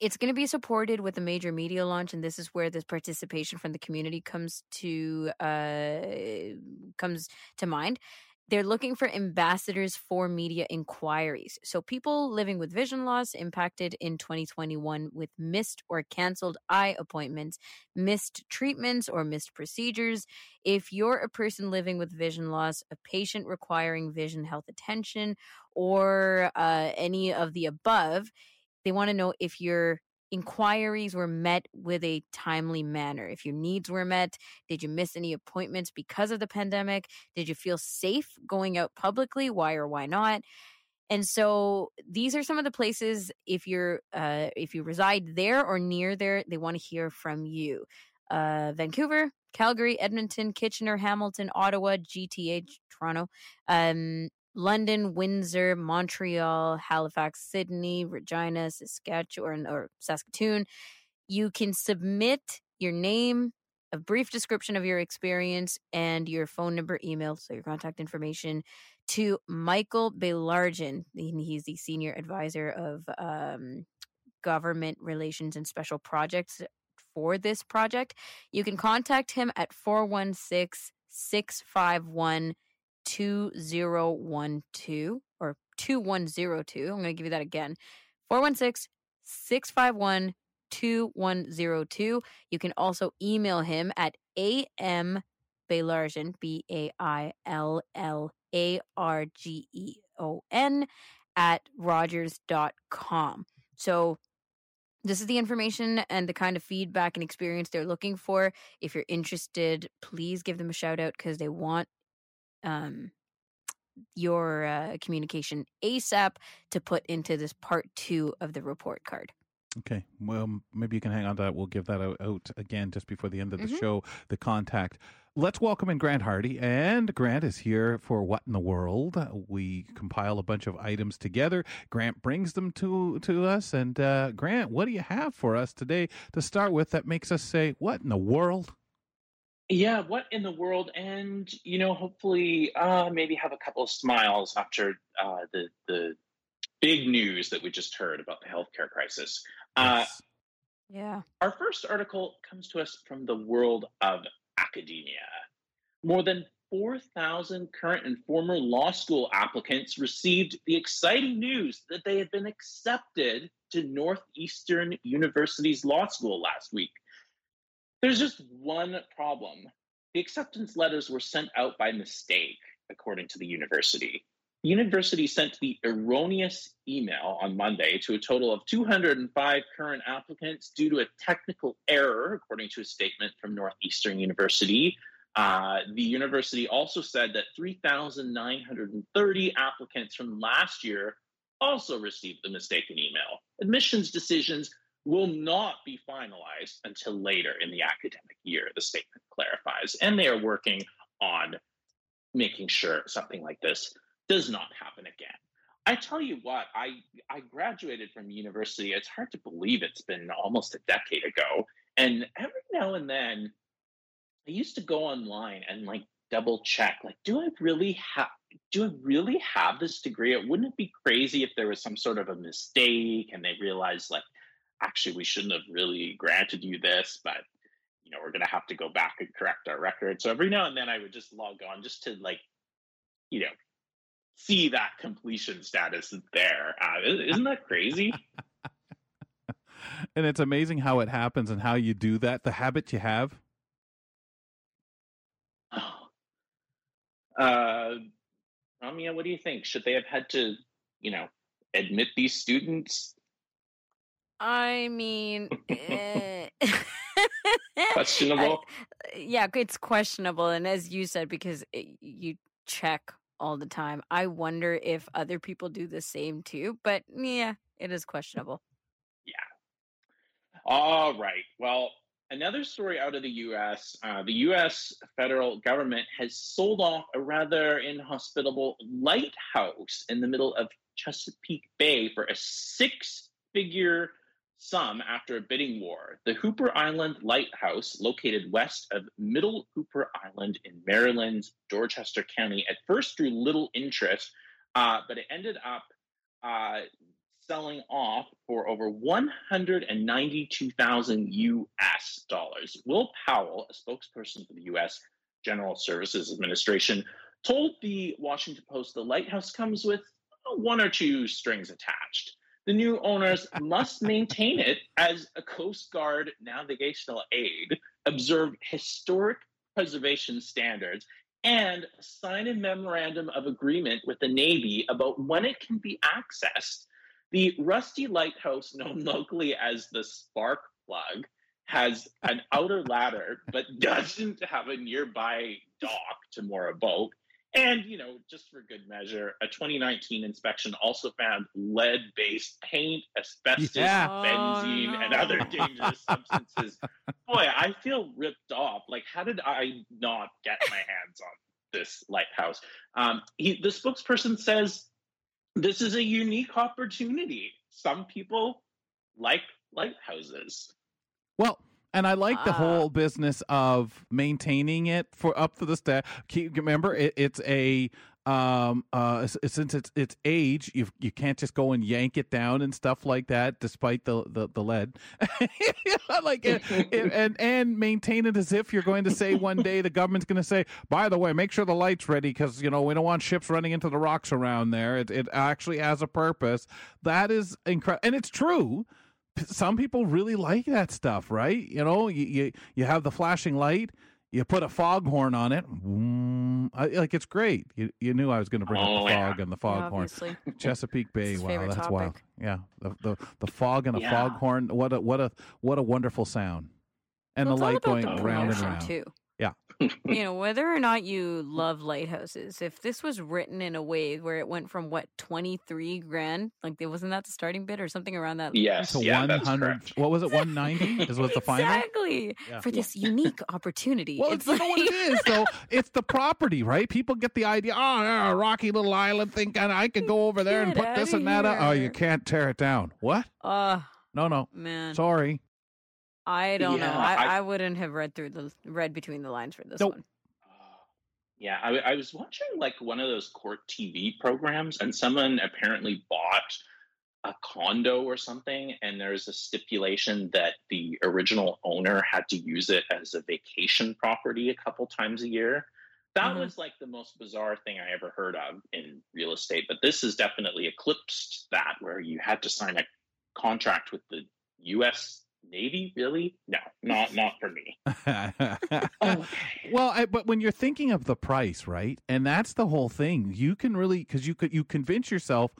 Speaker 3: it's going to be supported with a major media launch and this is where this participation from the community comes to uh comes to mind they're looking for ambassadors for media inquiries. So, people living with vision loss impacted in 2021 with missed or canceled eye appointments, missed treatments, or missed procedures. If you're a person living with vision loss, a patient requiring vision health attention, or uh, any of the above, they want to know if you're inquiries were met with a timely manner. If your needs were met, did you miss any appointments because of the pandemic? Did you feel safe going out publicly? Why or why not? And so these are some of the places if you're uh, if you reside there or near there, they want to hear from you. Uh, Vancouver, Calgary, Edmonton, Kitchener, Hamilton, Ottawa, GTA, Toronto, um, London, Windsor, Montreal, Halifax, Sydney, Regina, Saskatchewan, or Saskatoon. You can submit your name, a brief description of your experience, and your phone number, email, so your contact information to Michael Baillargeon. He's the senior advisor of um, government relations and special projects for this project. You can contact him at 416 651 2012 or 2102. I'm going to give you that again 416 651 2102. You can also email him at am Baillargeon, B A I L L A R G E O N, at rogers.com. So, this is the information and the kind of feedback and experience they're looking for. If you're interested, please give them a shout out because they want um, your uh, communication ASAP to put into this part two of the report card.
Speaker 2: Okay. Well, maybe you can hang on to that. We'll give that out, again just before the end of the
Speaker 3: Mhm.
Speaker 2: show, the contact. Let's welcome in Grant Hardy. And Grant is here for What in the World. We compile a bunch of items together. Grant brings them to, to us. And uh, Grant, what do you have for us today to start with that makes us say, What in the world?
Speaker 8: Yeah, what in the world? And you know, hopefully, uh, maybe have a couple of smiles after uh, the the big news that we just heard about the healthcare crisis. Uh,
Speaker 3: Yeah.
Speaker 8: Our first article comes to us from the world of academia. More than 4,000 current and former law school applicants received the exciting news that they had been accepted to Northeastern University's law school last week. There's just one problem. The acceptance letters were sent out by mistake, according to the university. The university sent the erroneous email on Monday to a total of 205 current applicants due to a technical error, according to a statement from Northeastern University. Uh, the university also said that 3,930 applicants from last year also received the mistaken email. Admissions decisions will not be finalized until later in the academic year, the statement clarifies. And they are working on making sure something like this does not happen again. I tell you what, I, I graduated from university. It's hard to believe it's been almost a decade ago. And every now and then, I used to go online and like double check, like, do I really have do I really have this degree? It Wouldn't it be crazy if there was some sort of a mistake and they realized like actually we shouldn't have really granted you this, but you know, we're gonna have to go back and correct our record. So every now and then I would just log on just to like, you know, see that completion status there. Uh, isn't that crazy?
Speaker 2: And it's amazing how it happens and how you do that, the habit you have.
Speaker 8: Uh, Ramya, what do you think? Should they have had to, you know, admit these students?
Speaker 3: I mean, eh,
Speaker 8: Questionable.
Speaker 3: I- yeah, it's questionable. And as you said, because it, you check all the time, I wonder if other people do the same too. But yeah, it is questionable. Yeah.
Speaker 8: All right. Well, another story out of the U.S. Uh, the U.S. federal government has sold off a rather inhospitable lighthouse in the middle of Chesapeake Bay for a six-figure sum after a bidding war. The Hooper Island Lighthouse, located west of Middle Hooper Island in Maryland's Dorchester County, at first drew little interest, uh, but it ended up uh, selling off for over 192,000 US dollars. Will Powell, a spokesperson for the US General Services Administration, told the Washington Post the lighthouse comes with one or two strings attached. The new owners must maintain it as a Coast Guard navigational aid, observe historic preservation standards, and sign a memorandum of agreement with the Navy about when it can be accessed. The rusty lighthouse, known locally as the Spark Plug, has an outer ladder but doesn't have a nearby dock to moor a boat. And, you know, just for good measure, a 2019 inspection also found lead based paint, asbestos,
Speaker 2: Yeah.
Speaker 8: benzene,
Speaker 3: Oh,
Speaker 8: and other dangerous substances. Boy, I feel ripped off. Like, how did I not get my hands on this lighthouse? Um, he, the spokesperson says this is a unique opportunity. Some people like lighthouses.
Speaker 2: Well, and I like the
Speaker 3: Ah.
Speaker 2: whole business of maintaining it for up to the. Keep remember it, it's a um uh since it's it's age you you can't just go and yank it down and stuff like that despite the the, the lead like it, it- and and maintain it as if you're going to say one day the government's going to say by the way make sure the lights ready because you know we don't want ships running into the rocks around there it, it actually has a purpose that is incredible and it's true some people really like that stuff, right? You know, you you, you have the flashing light, you put a foghorn on it, vroom, I, like it's great. You you knew I was going to bring up
Speaker 8: Oh,
Speaker 2: the
Speaker 8: yeah.
Speaker 2: fog and the foghorn.
Speaker 3: Obviously.
Speaker 2: Chesapeake Bay, wow, that's
Speaker 3: topic.
Speaker 2: wild. Yeah, the, the the fog and a
Speaker 8: Yeah.
Speaker 2: foghorn. What a what a what a wonderful sound, and
Speaker 3: Well,
Speaker 2: the light going
Speaker 3: the
Speaker 2: round and
Speaker 3: promotion,
Speaker 2: round.
Speaker 3: too.
Speaker 2: Yeah.
Speaker 3: you know, whether or not you love lighthouses, if this was written in a way where it went from what twenty three grand, like it wasn't that the starting bid or something around that.
Speaker 8: Yes,
Speaker 2: To
Speaker 8: yeah, that's
Speaker 2: hundred. What was it? One ninety is was the final.
Speaker 3: Exactly
Speaker 2: Yeah.
Speaker 3: for this unique opportunity.
Speaker 2: Well,
Speaker 3: it's
Speaker 2: you know what it is, though. It's the property, right? People get the idea. Oh, yeah, a rocky little island. Think and I could go over there and put this and that. up. Oh, you can't tear it down. What?
Speaker 3: uh
Speaker 2: No, no.
Speaker 3: man,
Speaker 2: Sorry.
Speaker 3: I don't know. I,
Speaker 8: I-
Speaker 3: I wouldn't have read through the read between the lines for this
Speaker 2: Nope.
Speaker 3: one.
Speaker 8: Yeah, I, I was watching like one of those court TV programs, and someone apparently bought a condo or something, and there's a stipulation that the original owner had to use it as a vacation property a couple times a year. That
Speaker 3: Mhm.
Speaker 8: was like the most bizarre thing I ever heard of in real estate, but this has definitely eclipsed that, where you had to sign a contract with the U.S. Navy. Really? No, not not for me.
Speaker 2: well, I, but when you're thinking of the price, right, and that's the whole thing, you can really because you could you convince yourself,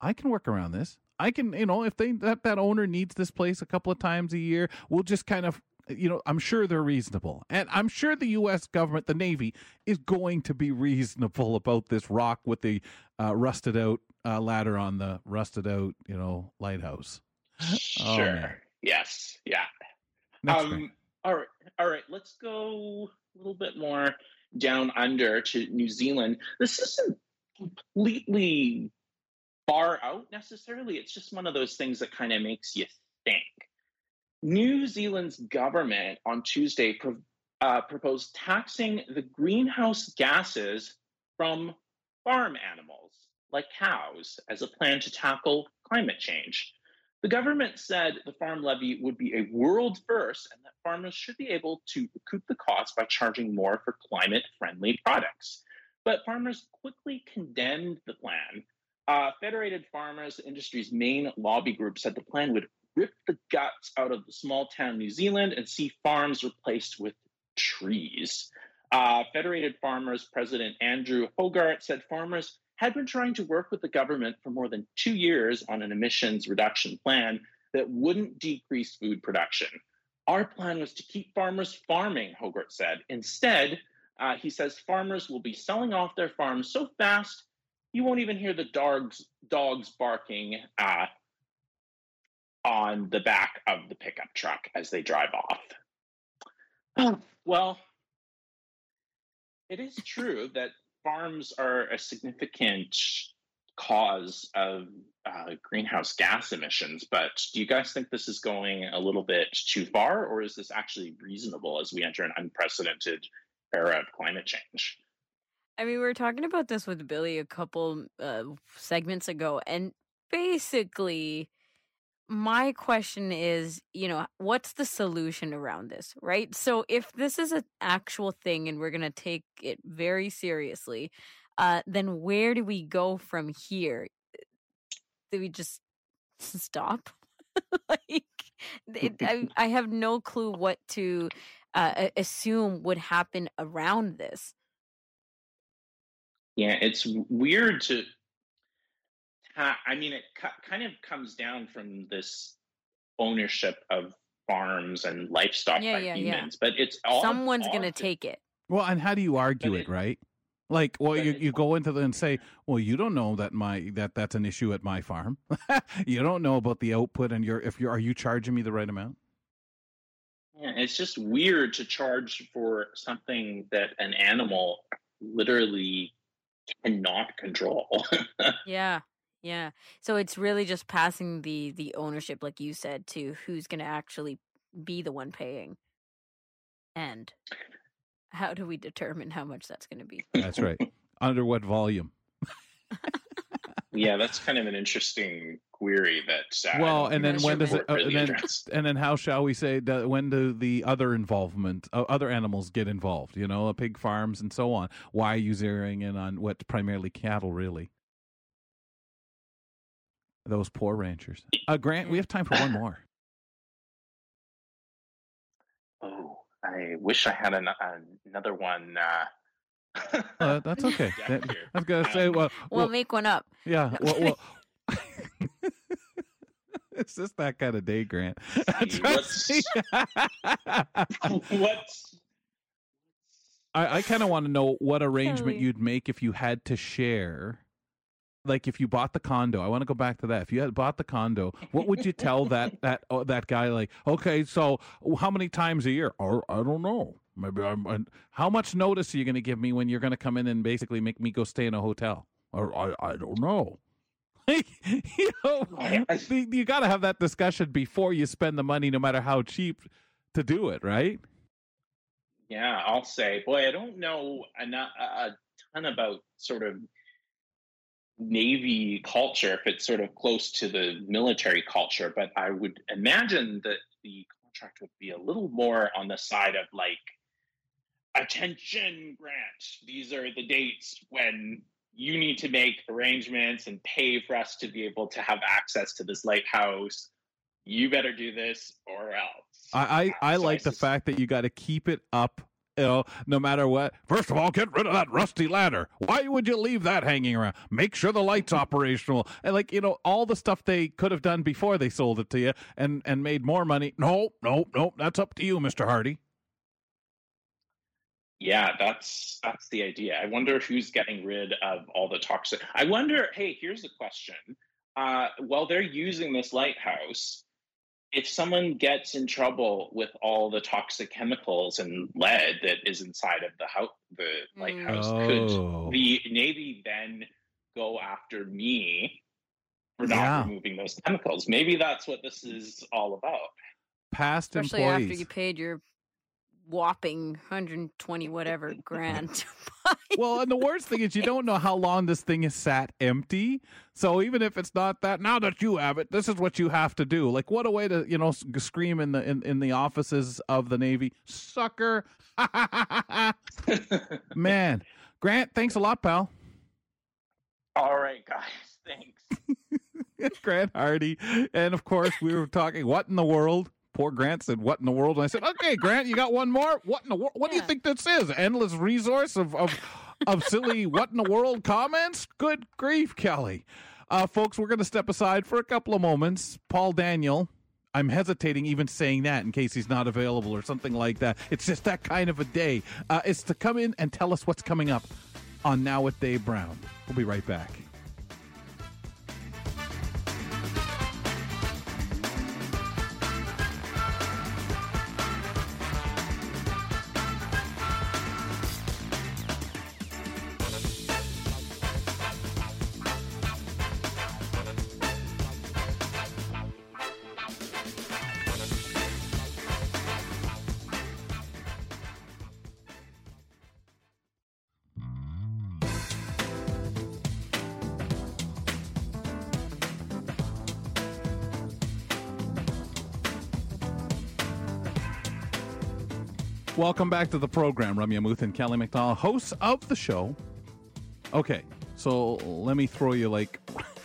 Speaker 2: I can work around this. I can, you know, if they that that owner needs this place a couple of times a year, we'll just kind of. You know, I'm sure they're reasonable, and I'm sure the U.S. government, the Navy, is going to be reasonable about this rock with the uh, rusted out uh, ladder on the rusted out, you know, lighthouse. Oh,
Speaker 8: Sure.
Speaker 2: man.
Speaker 8: Yes. Yeah.
Speaker 2: Next
Speaker 8: um,
Speaker 2: thing.
Speaker 8: all right, all right. Let's go a little bit more down under to New Zealand. This isn't completely far out necessarily. It's just one of those things that kind of makes you think. New Zealand's government on Tuesday pro- uh, proposed taxing the greenhouse gases from farm animals like cows as a plan to tackle climate change. The government said the farm levy would be a world first and that farmers should be able to recoup the cost by charging more for climate friendly products. But farmers quickly condemned the plan. Uh, Federated Farmers, the industry's main lobby group, said the plan would rip the guts out of the small town New Zealand and see farms replaced with trees. Uh, Federated Farmers President Andrew Hoggard said farmers had been trying to work with the government for more than two years on an emissions reduction plan that wouldn't decrease food production. Our plan was to keep farmers farming, Hoggard said. Instead, uh, he says farmers will be selling off their farms so fast you won't even hear the dogs dogs barking uh, on the back of the pickup truck as they drive off. Well, it is true that farms are a significant cause of uh, greenhouse gas emissions, but do you guys think this is going a little bit too far, or is this actually reasonable as we enter an unprecedented era of climate change?
Speaker 3: I mean, we were talking about this with Billy a couple uh, segments ago, and basically, my question is, you know, what's the solution around this, right? So if this is an actual thing and we're going to take it very seriously, uh, then where do we go from here? Do we just stop? like, it, I, I have no clue what to uh, assume would happen around this.
Speaker 8: Yeah, it's weird to Uh, I mean, it kind of comes down from this ownership of farms and livestock
Speaker 3: yeah,
Speaker 8: by
Speaker 3: yeah,
Speaker 8: humans,
Speaker 3: yeah.
Speaker 8: but it's all
Speaker 3: someone's going to take it.
Speaker 2: Well, and how do you argue it, right? Like, well, you, you go into the and say, well, you don't know that my that that's an issue at my farm. you don't know about the output, and you're if you're are you charging me the right amount?
Speaker 8: Yeah, it's just weird to charge for something that an animal literally cannot control.
Speaker 3: yeah, yeah. So it's really just passing the the ownership, like you said, to who's going to actually be the one paying, and how do we determine how much that's going to be?
Speaker 2: That's right. Under what volume?
Speaker 8: yeah, that's kind of an interesting query. That uh,
Speaker 2: well, and then when does it? Uh,
Speaker 8: really
Speaker 2: and, then, and then how shall we say that? When do the other involvement, uh, other animals get involved? You know, pig farms and so on. Why are you zeroing in on what primarily cattle? Really, those poor ranchers. Uh, Grant, we have time for one more.
Speaker 8: Oh, I wish I had an, another one. Uh...
Speaker 2: uh, that's okay. That, I was gonna say, well,
Speaker 3: we'll, we'll make one up.
Speaker 2: Yeah. Well, well it's just that kind of day, Grant.
Speaker 8: What's, what's
Speaker 2: I, I kind of want to know what arrangement you'd make if you had to share like if you bought the condo, I want to go back to that. If you had bought the condo, what would you tell that that oh, that guy? Like, okay, so how many times a year? Or I don't know. Maybe I'm. I'm how much notice are you going to give me when you're going to come in and basically make me go stay in a hotel? Or I I don't know. you know, you got to have that discussion before you spend the money, no matter how cheap to do it, right?
Speaker 8: Yeah, I'll say, boy, I don't know a, a ton about sort of Navy culture, if it's sort of close to the military culture, but I would imagine that the contract would be a little more on the side of like, attention, Grant, these are the dates when you need to make arrangements and pay for us to be able to have access to this lighthouse. You better do this or else.
Speaker 2: I, I, I so like I the fact that you got to keep it up no matter what. First of all, get rid of that rusty ladder. Why would you leave that hanging around? Make sure the light's operational. And like, you know, all the stuff they could have done before they sold it to you and and made more money. No, no, no, that's up to you, Mr. Hardy.
Speaker 8: Yeah, that's that's the idea. I wonder who's getting rid of all the toxic. I wonder, hey, here's a question. Uh, while they're using this lighthouse, if someone gets in trouble with all the toxic chemicals and lead that is inside of the mm. house, the lighthouse, oh. could the Navy then go after me for not yeah. removing those chemicals? Maybe that's what this is all about.
Speaker 2: Past
Speaker 3: especially
Speaker 2: employees.
Speaker 3: after you paid your whopping 120 whatever grand.
Speaker 2: well, and the worst thing is you don't know how long this thing is sat empty. So even if it's not that, now that you have it, this is what you have to do. Like what a way to, you know, scream in the in, in the offices of the Navy, sucker. Man, Grant, thanks a lot, pal.
Speaker 8: All right, guys. Thanks.
Speaker 2: Grant Hardy. And of course, we were talking what in the world? Poor Grant said, "What in the world?" And I said, "Okay, Grant, you got one more. What in the world? What yeah. do you think this is? Endless resource of of of silly what in the world comments? Good grief, Kelly." Uh, folks, we're going to step aside for a couple of moments. Paul Daniel, I'm hesitating even saying that in case he's not available or something like that. It's just that kind of a day. Uh, it's to come in and tell us what's coming up on Now with Dave Brown. We'll be right back. Welcome back to the program. Ramya Amuthan and Kelly McDonald, hosts of the show. Okay, so let me throw you like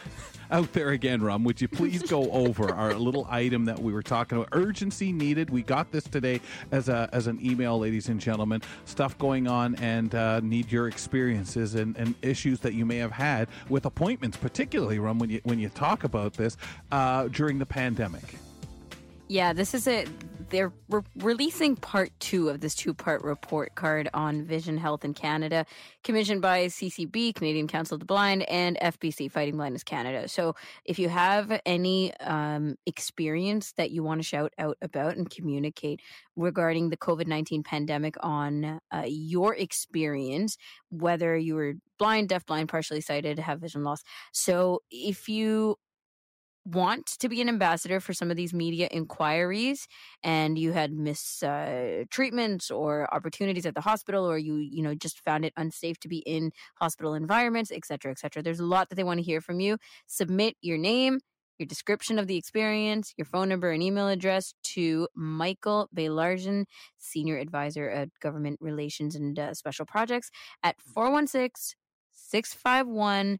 Speaker 2: out there again, Rum. Would you please go over our little item that we were talking about? Urgency needed. We got this today as a as an email, ladies and gentlemen. Stuff going on, and uh, need your experiences and, and issues that you may have had with appointments, particularly Rum when you when you talk about this uh, during the pandemic.
Speaker 3: Yeah, this is a. They're re- releasing part two of this two part report card on vision health in Canada, commissioned by CCB, Canadian Council of the Blind, and FBC, Fighting Blindness Canada. So if you have any um, experience that you want to shout out about and communicate regarding the COVID 19 pandemic on uh, your experience, whether you were blind, deaf-blind, partially sighted, have vision loss. So if you want to be an ambassador for some of these media inquiries and you had mistreatments uh, or opportunities at the hospital or you you know just found it unsafe to be in hospital environments etc etc there's a lot that they want to hear from you. Submit your name your description of the experience, your phone number and email address to Michael Baillargeon, Senior Advisor at Government Relations and uh, Special Projects at 416 651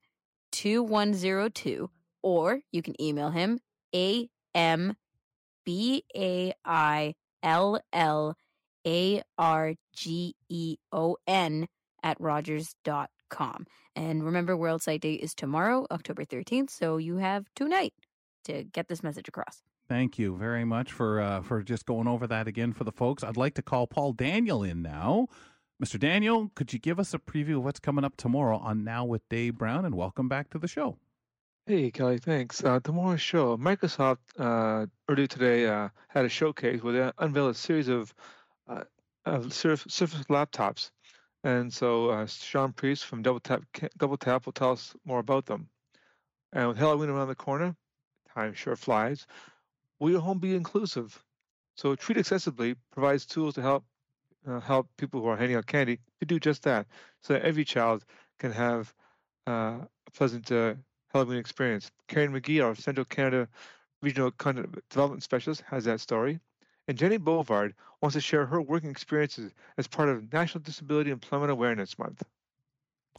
Speaker 3: 2102 or you can email him a m b a i l l a r g e o n at rogers.com. And remember, World Sight Day is tomorrow, October 13th, so you have tonight to get this message across.
Speaker 2: Thank you very much for uh, for just going over that again for the folks. I'd like to call Paul Daniel in now. Mr. Daniel, could you give us a preview of what's coming up tomorrow on Now with Dave Brown? And welcome back to the show.
Speaker 13: Hey, Kelly, thanks. Uh, tomorrow's show, Microsoft uh, earlier today uh, had a showcase where they unveiled a series of, uh, of Surface, Surface laptops. And so uh, Shaun Preece from Double Tap, Double Tap will tell us more about them. And with Halloween around the corner, time sure flies, will your home be inclusive? So Treat Accessibly provides tools to help uh, help people who are handing out candy to do just that, so that every child can have uh, a pleasant Halloween experience. Karen McGee, our Central Canada Regional Content Development Specialist, has that story. And Jenny Bovard wants to share her working experiences as part of National Disability Employment Awareness Month.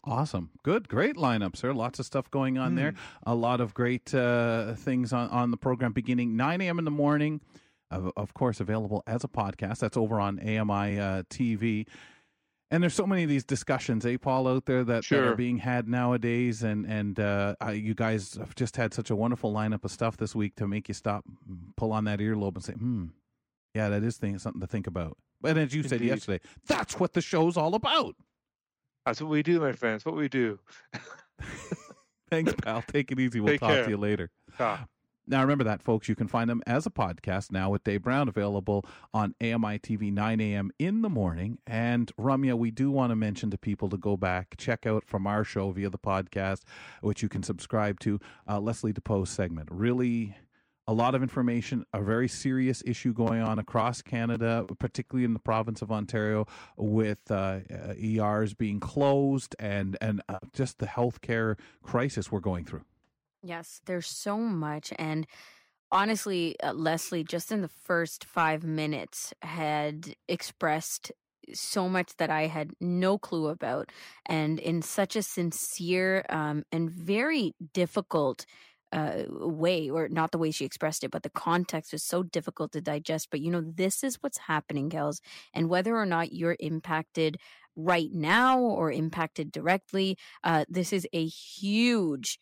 Speaker 2: Awesome. Good. Great lineup, sir. Lots of stuff going on mm. there. A lot of great uh, things on, on the program beginning 9 a.m. in the morning. Of, of course, available as a podcast. That's over on AMI uh, TV and there's so many of these discussions, eh, Paul, out there that, sure. that are being had nowadays, and and uh, you guys have just had such a wonderful lineup of stuff this week to make you stop, pull on that earlobe, and say, "Hmm, yeah, that is thing, something to think about." And as you Indeed. said yesterday, that's what the show's all about.
Speaker 13: That's what we do, my friends. What we do.
Speaker 2: Thanks, pal. Take it easy. We'll Take talk care. to you later. Ah. Now, remember that, folks. You can find them as a podcast now with Dave Brown available on AMI TV 9 a.m. in the morning. And Ramya, we do want to mention to people to go back, check out from our show via the podcast, which you can subscribe to, uh, Leslie DePoe's segment. Really a lot of information, a very serious issue going on across Canada, particularly in the province of Ontario, with uh, ERs being closed and and uh, just the healthcare crisis we're going through.
Speaker 3: Yes, there's so much. And honestly, uh, Leslie, just in the first five minutes, had expressed so much that I had no clue about, and in such a sincere um, and very difficult uh, way, or not the way she expressed it, but the context was so difficult to digest. But you know, this is what's happening, gals, and whether or not you're impacted right now or impacted directly, uh, this is a huge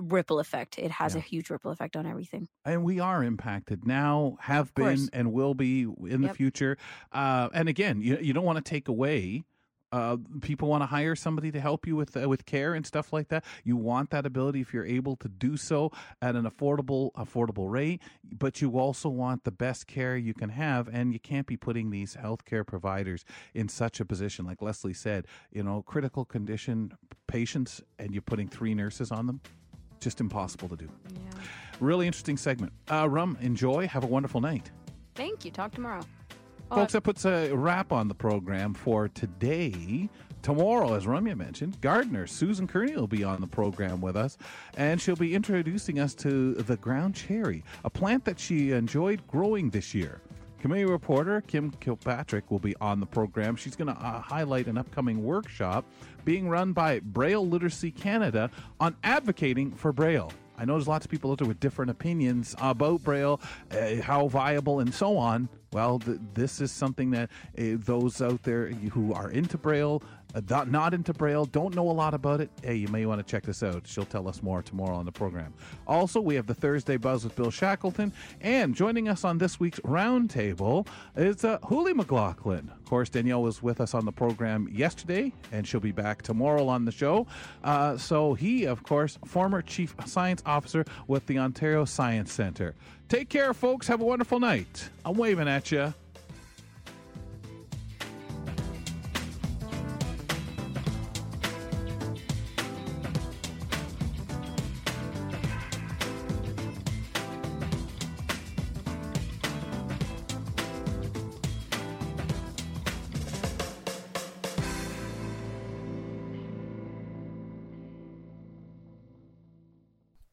Speaker 3: ripple effect. It has yeah. a huge ripple effect on everything.
Speaker 2: And we are impacted now, have been, and will be in the future. Uh, and again, you you don't want to take away. Uh, people want to hire somebody to help you with uh, with care and stuff like that. You want that ability if you're able to do so at an affordable affordable rate, but you also want the best care you can have, and you can't be putting these healthcare providers in such a position. Like Leslie said, you know, critical condition patients, and you're putting three nurses on them just impossible to do. Yeah. Really interesting segment. Uh, Rum, enjoy. Have a wonderful night.
Speaker 3: Thank you. Talk tomorrow.
Speaker 2: Folks, that puts a wrap on the program for today. Tomorrow, as Ramya mentioned, gardener Susan Kearney will be on the program with us, and she'll be introducing us to the ground cherry, a plant that she enjoyed growing this year. Community reporter Kim Kilpatrick will be on the program. She's going to uh, highlight an upcoming workshop being run by Braille Literacy Canada on advocating for Braille. I know there's lots of people out there with different opinions about Braille, uh, how viable, and so on. Well, th- this is something that uh, those out there who are into Braille, not into Braille, don't know a lot about it. Hey, you may want to check this out. She'll tell us more tomorrow on the program. Also, we have the Thursday Buzz with Bill Shackleton, and joining us on this week's roundtable is uh, Hooley McLaughlin. Of course, Danielle was with us on the program yesterday, and she'll be back tomorrow on the show. Uh, so he, of course, former chief science officer with the Ontario Science Centre. Take care, folks. Have a wonderful night. I'm waving at you.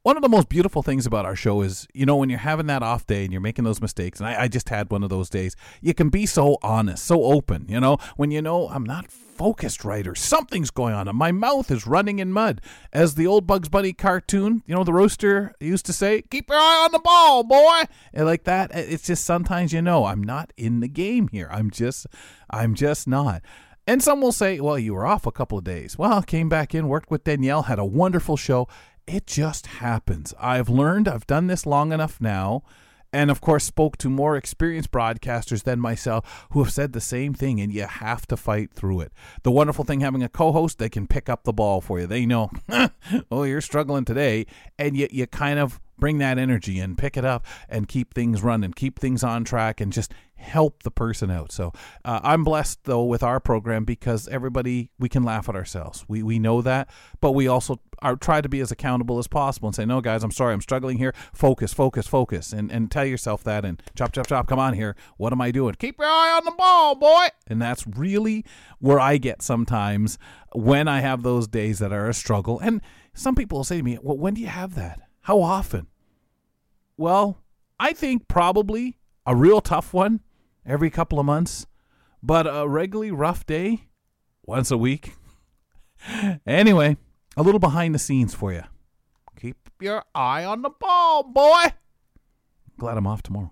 Speaker 2: One of the most beautiful things about our show is, you know, when you're having that off day and you're making those mistakes, and I, I, just had one of those days, you can be so honest, so open, you know, when you know I'm not focused right or something's going on and my mouth is running in mud. As the old Bugs Bunny cartoon, you know, the roaster used to say, keep your eye on the ball, boy. And like that, it's just sometimes, you know, I'm not in the game here. I'm just, I'm just not. And some will say, well, you were off a couple of days. Well, came back in, worked with Danielle, had a wonderful show, it just happens. I've learned, I've done this long enough now, and of course, spoke to more experienced broadcasters than myself who have said the same thing, and you have to fight through it. The wonderful thing having a co host, they can pick up the ball for you. They know, oh, you're struggling today, and yet you kind of bring that energy and pick it up and keep things running, keep things on track, and just help the person out. So uh, I'm blessed though with our program because everybody we can laugh at ourselves. We we know that, but we also are try to be as accountable as possible and say, no, guys, I'm sorry, I'm struggling here. Focus, focus, focus, and and tell yourself that and chop, chop, chop. Come on here. What am I doing? Keep your eye on the ball, boy. And that's really where I get sometimes when I have those days that are a struggle. And some people will say to me, well, when do you have that? How often? Well, I think probably a real tough one every couple of months, but a regularly rough day once a week. anyway, a little behind the scenes for you. Keep your eye on the ball, boy. Glad I'm off tomorrow.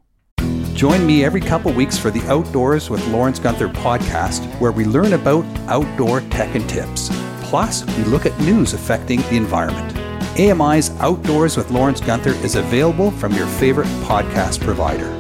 Speaker 1: Join me every couple weeks for the Outdoors with Lawrence Gunther podcast, where we learn about outdoor tech and tips. Plus, we look at news affecting the environment. AMI's Outdoors with Lawrence Gunther is available from your favorite podcast provider.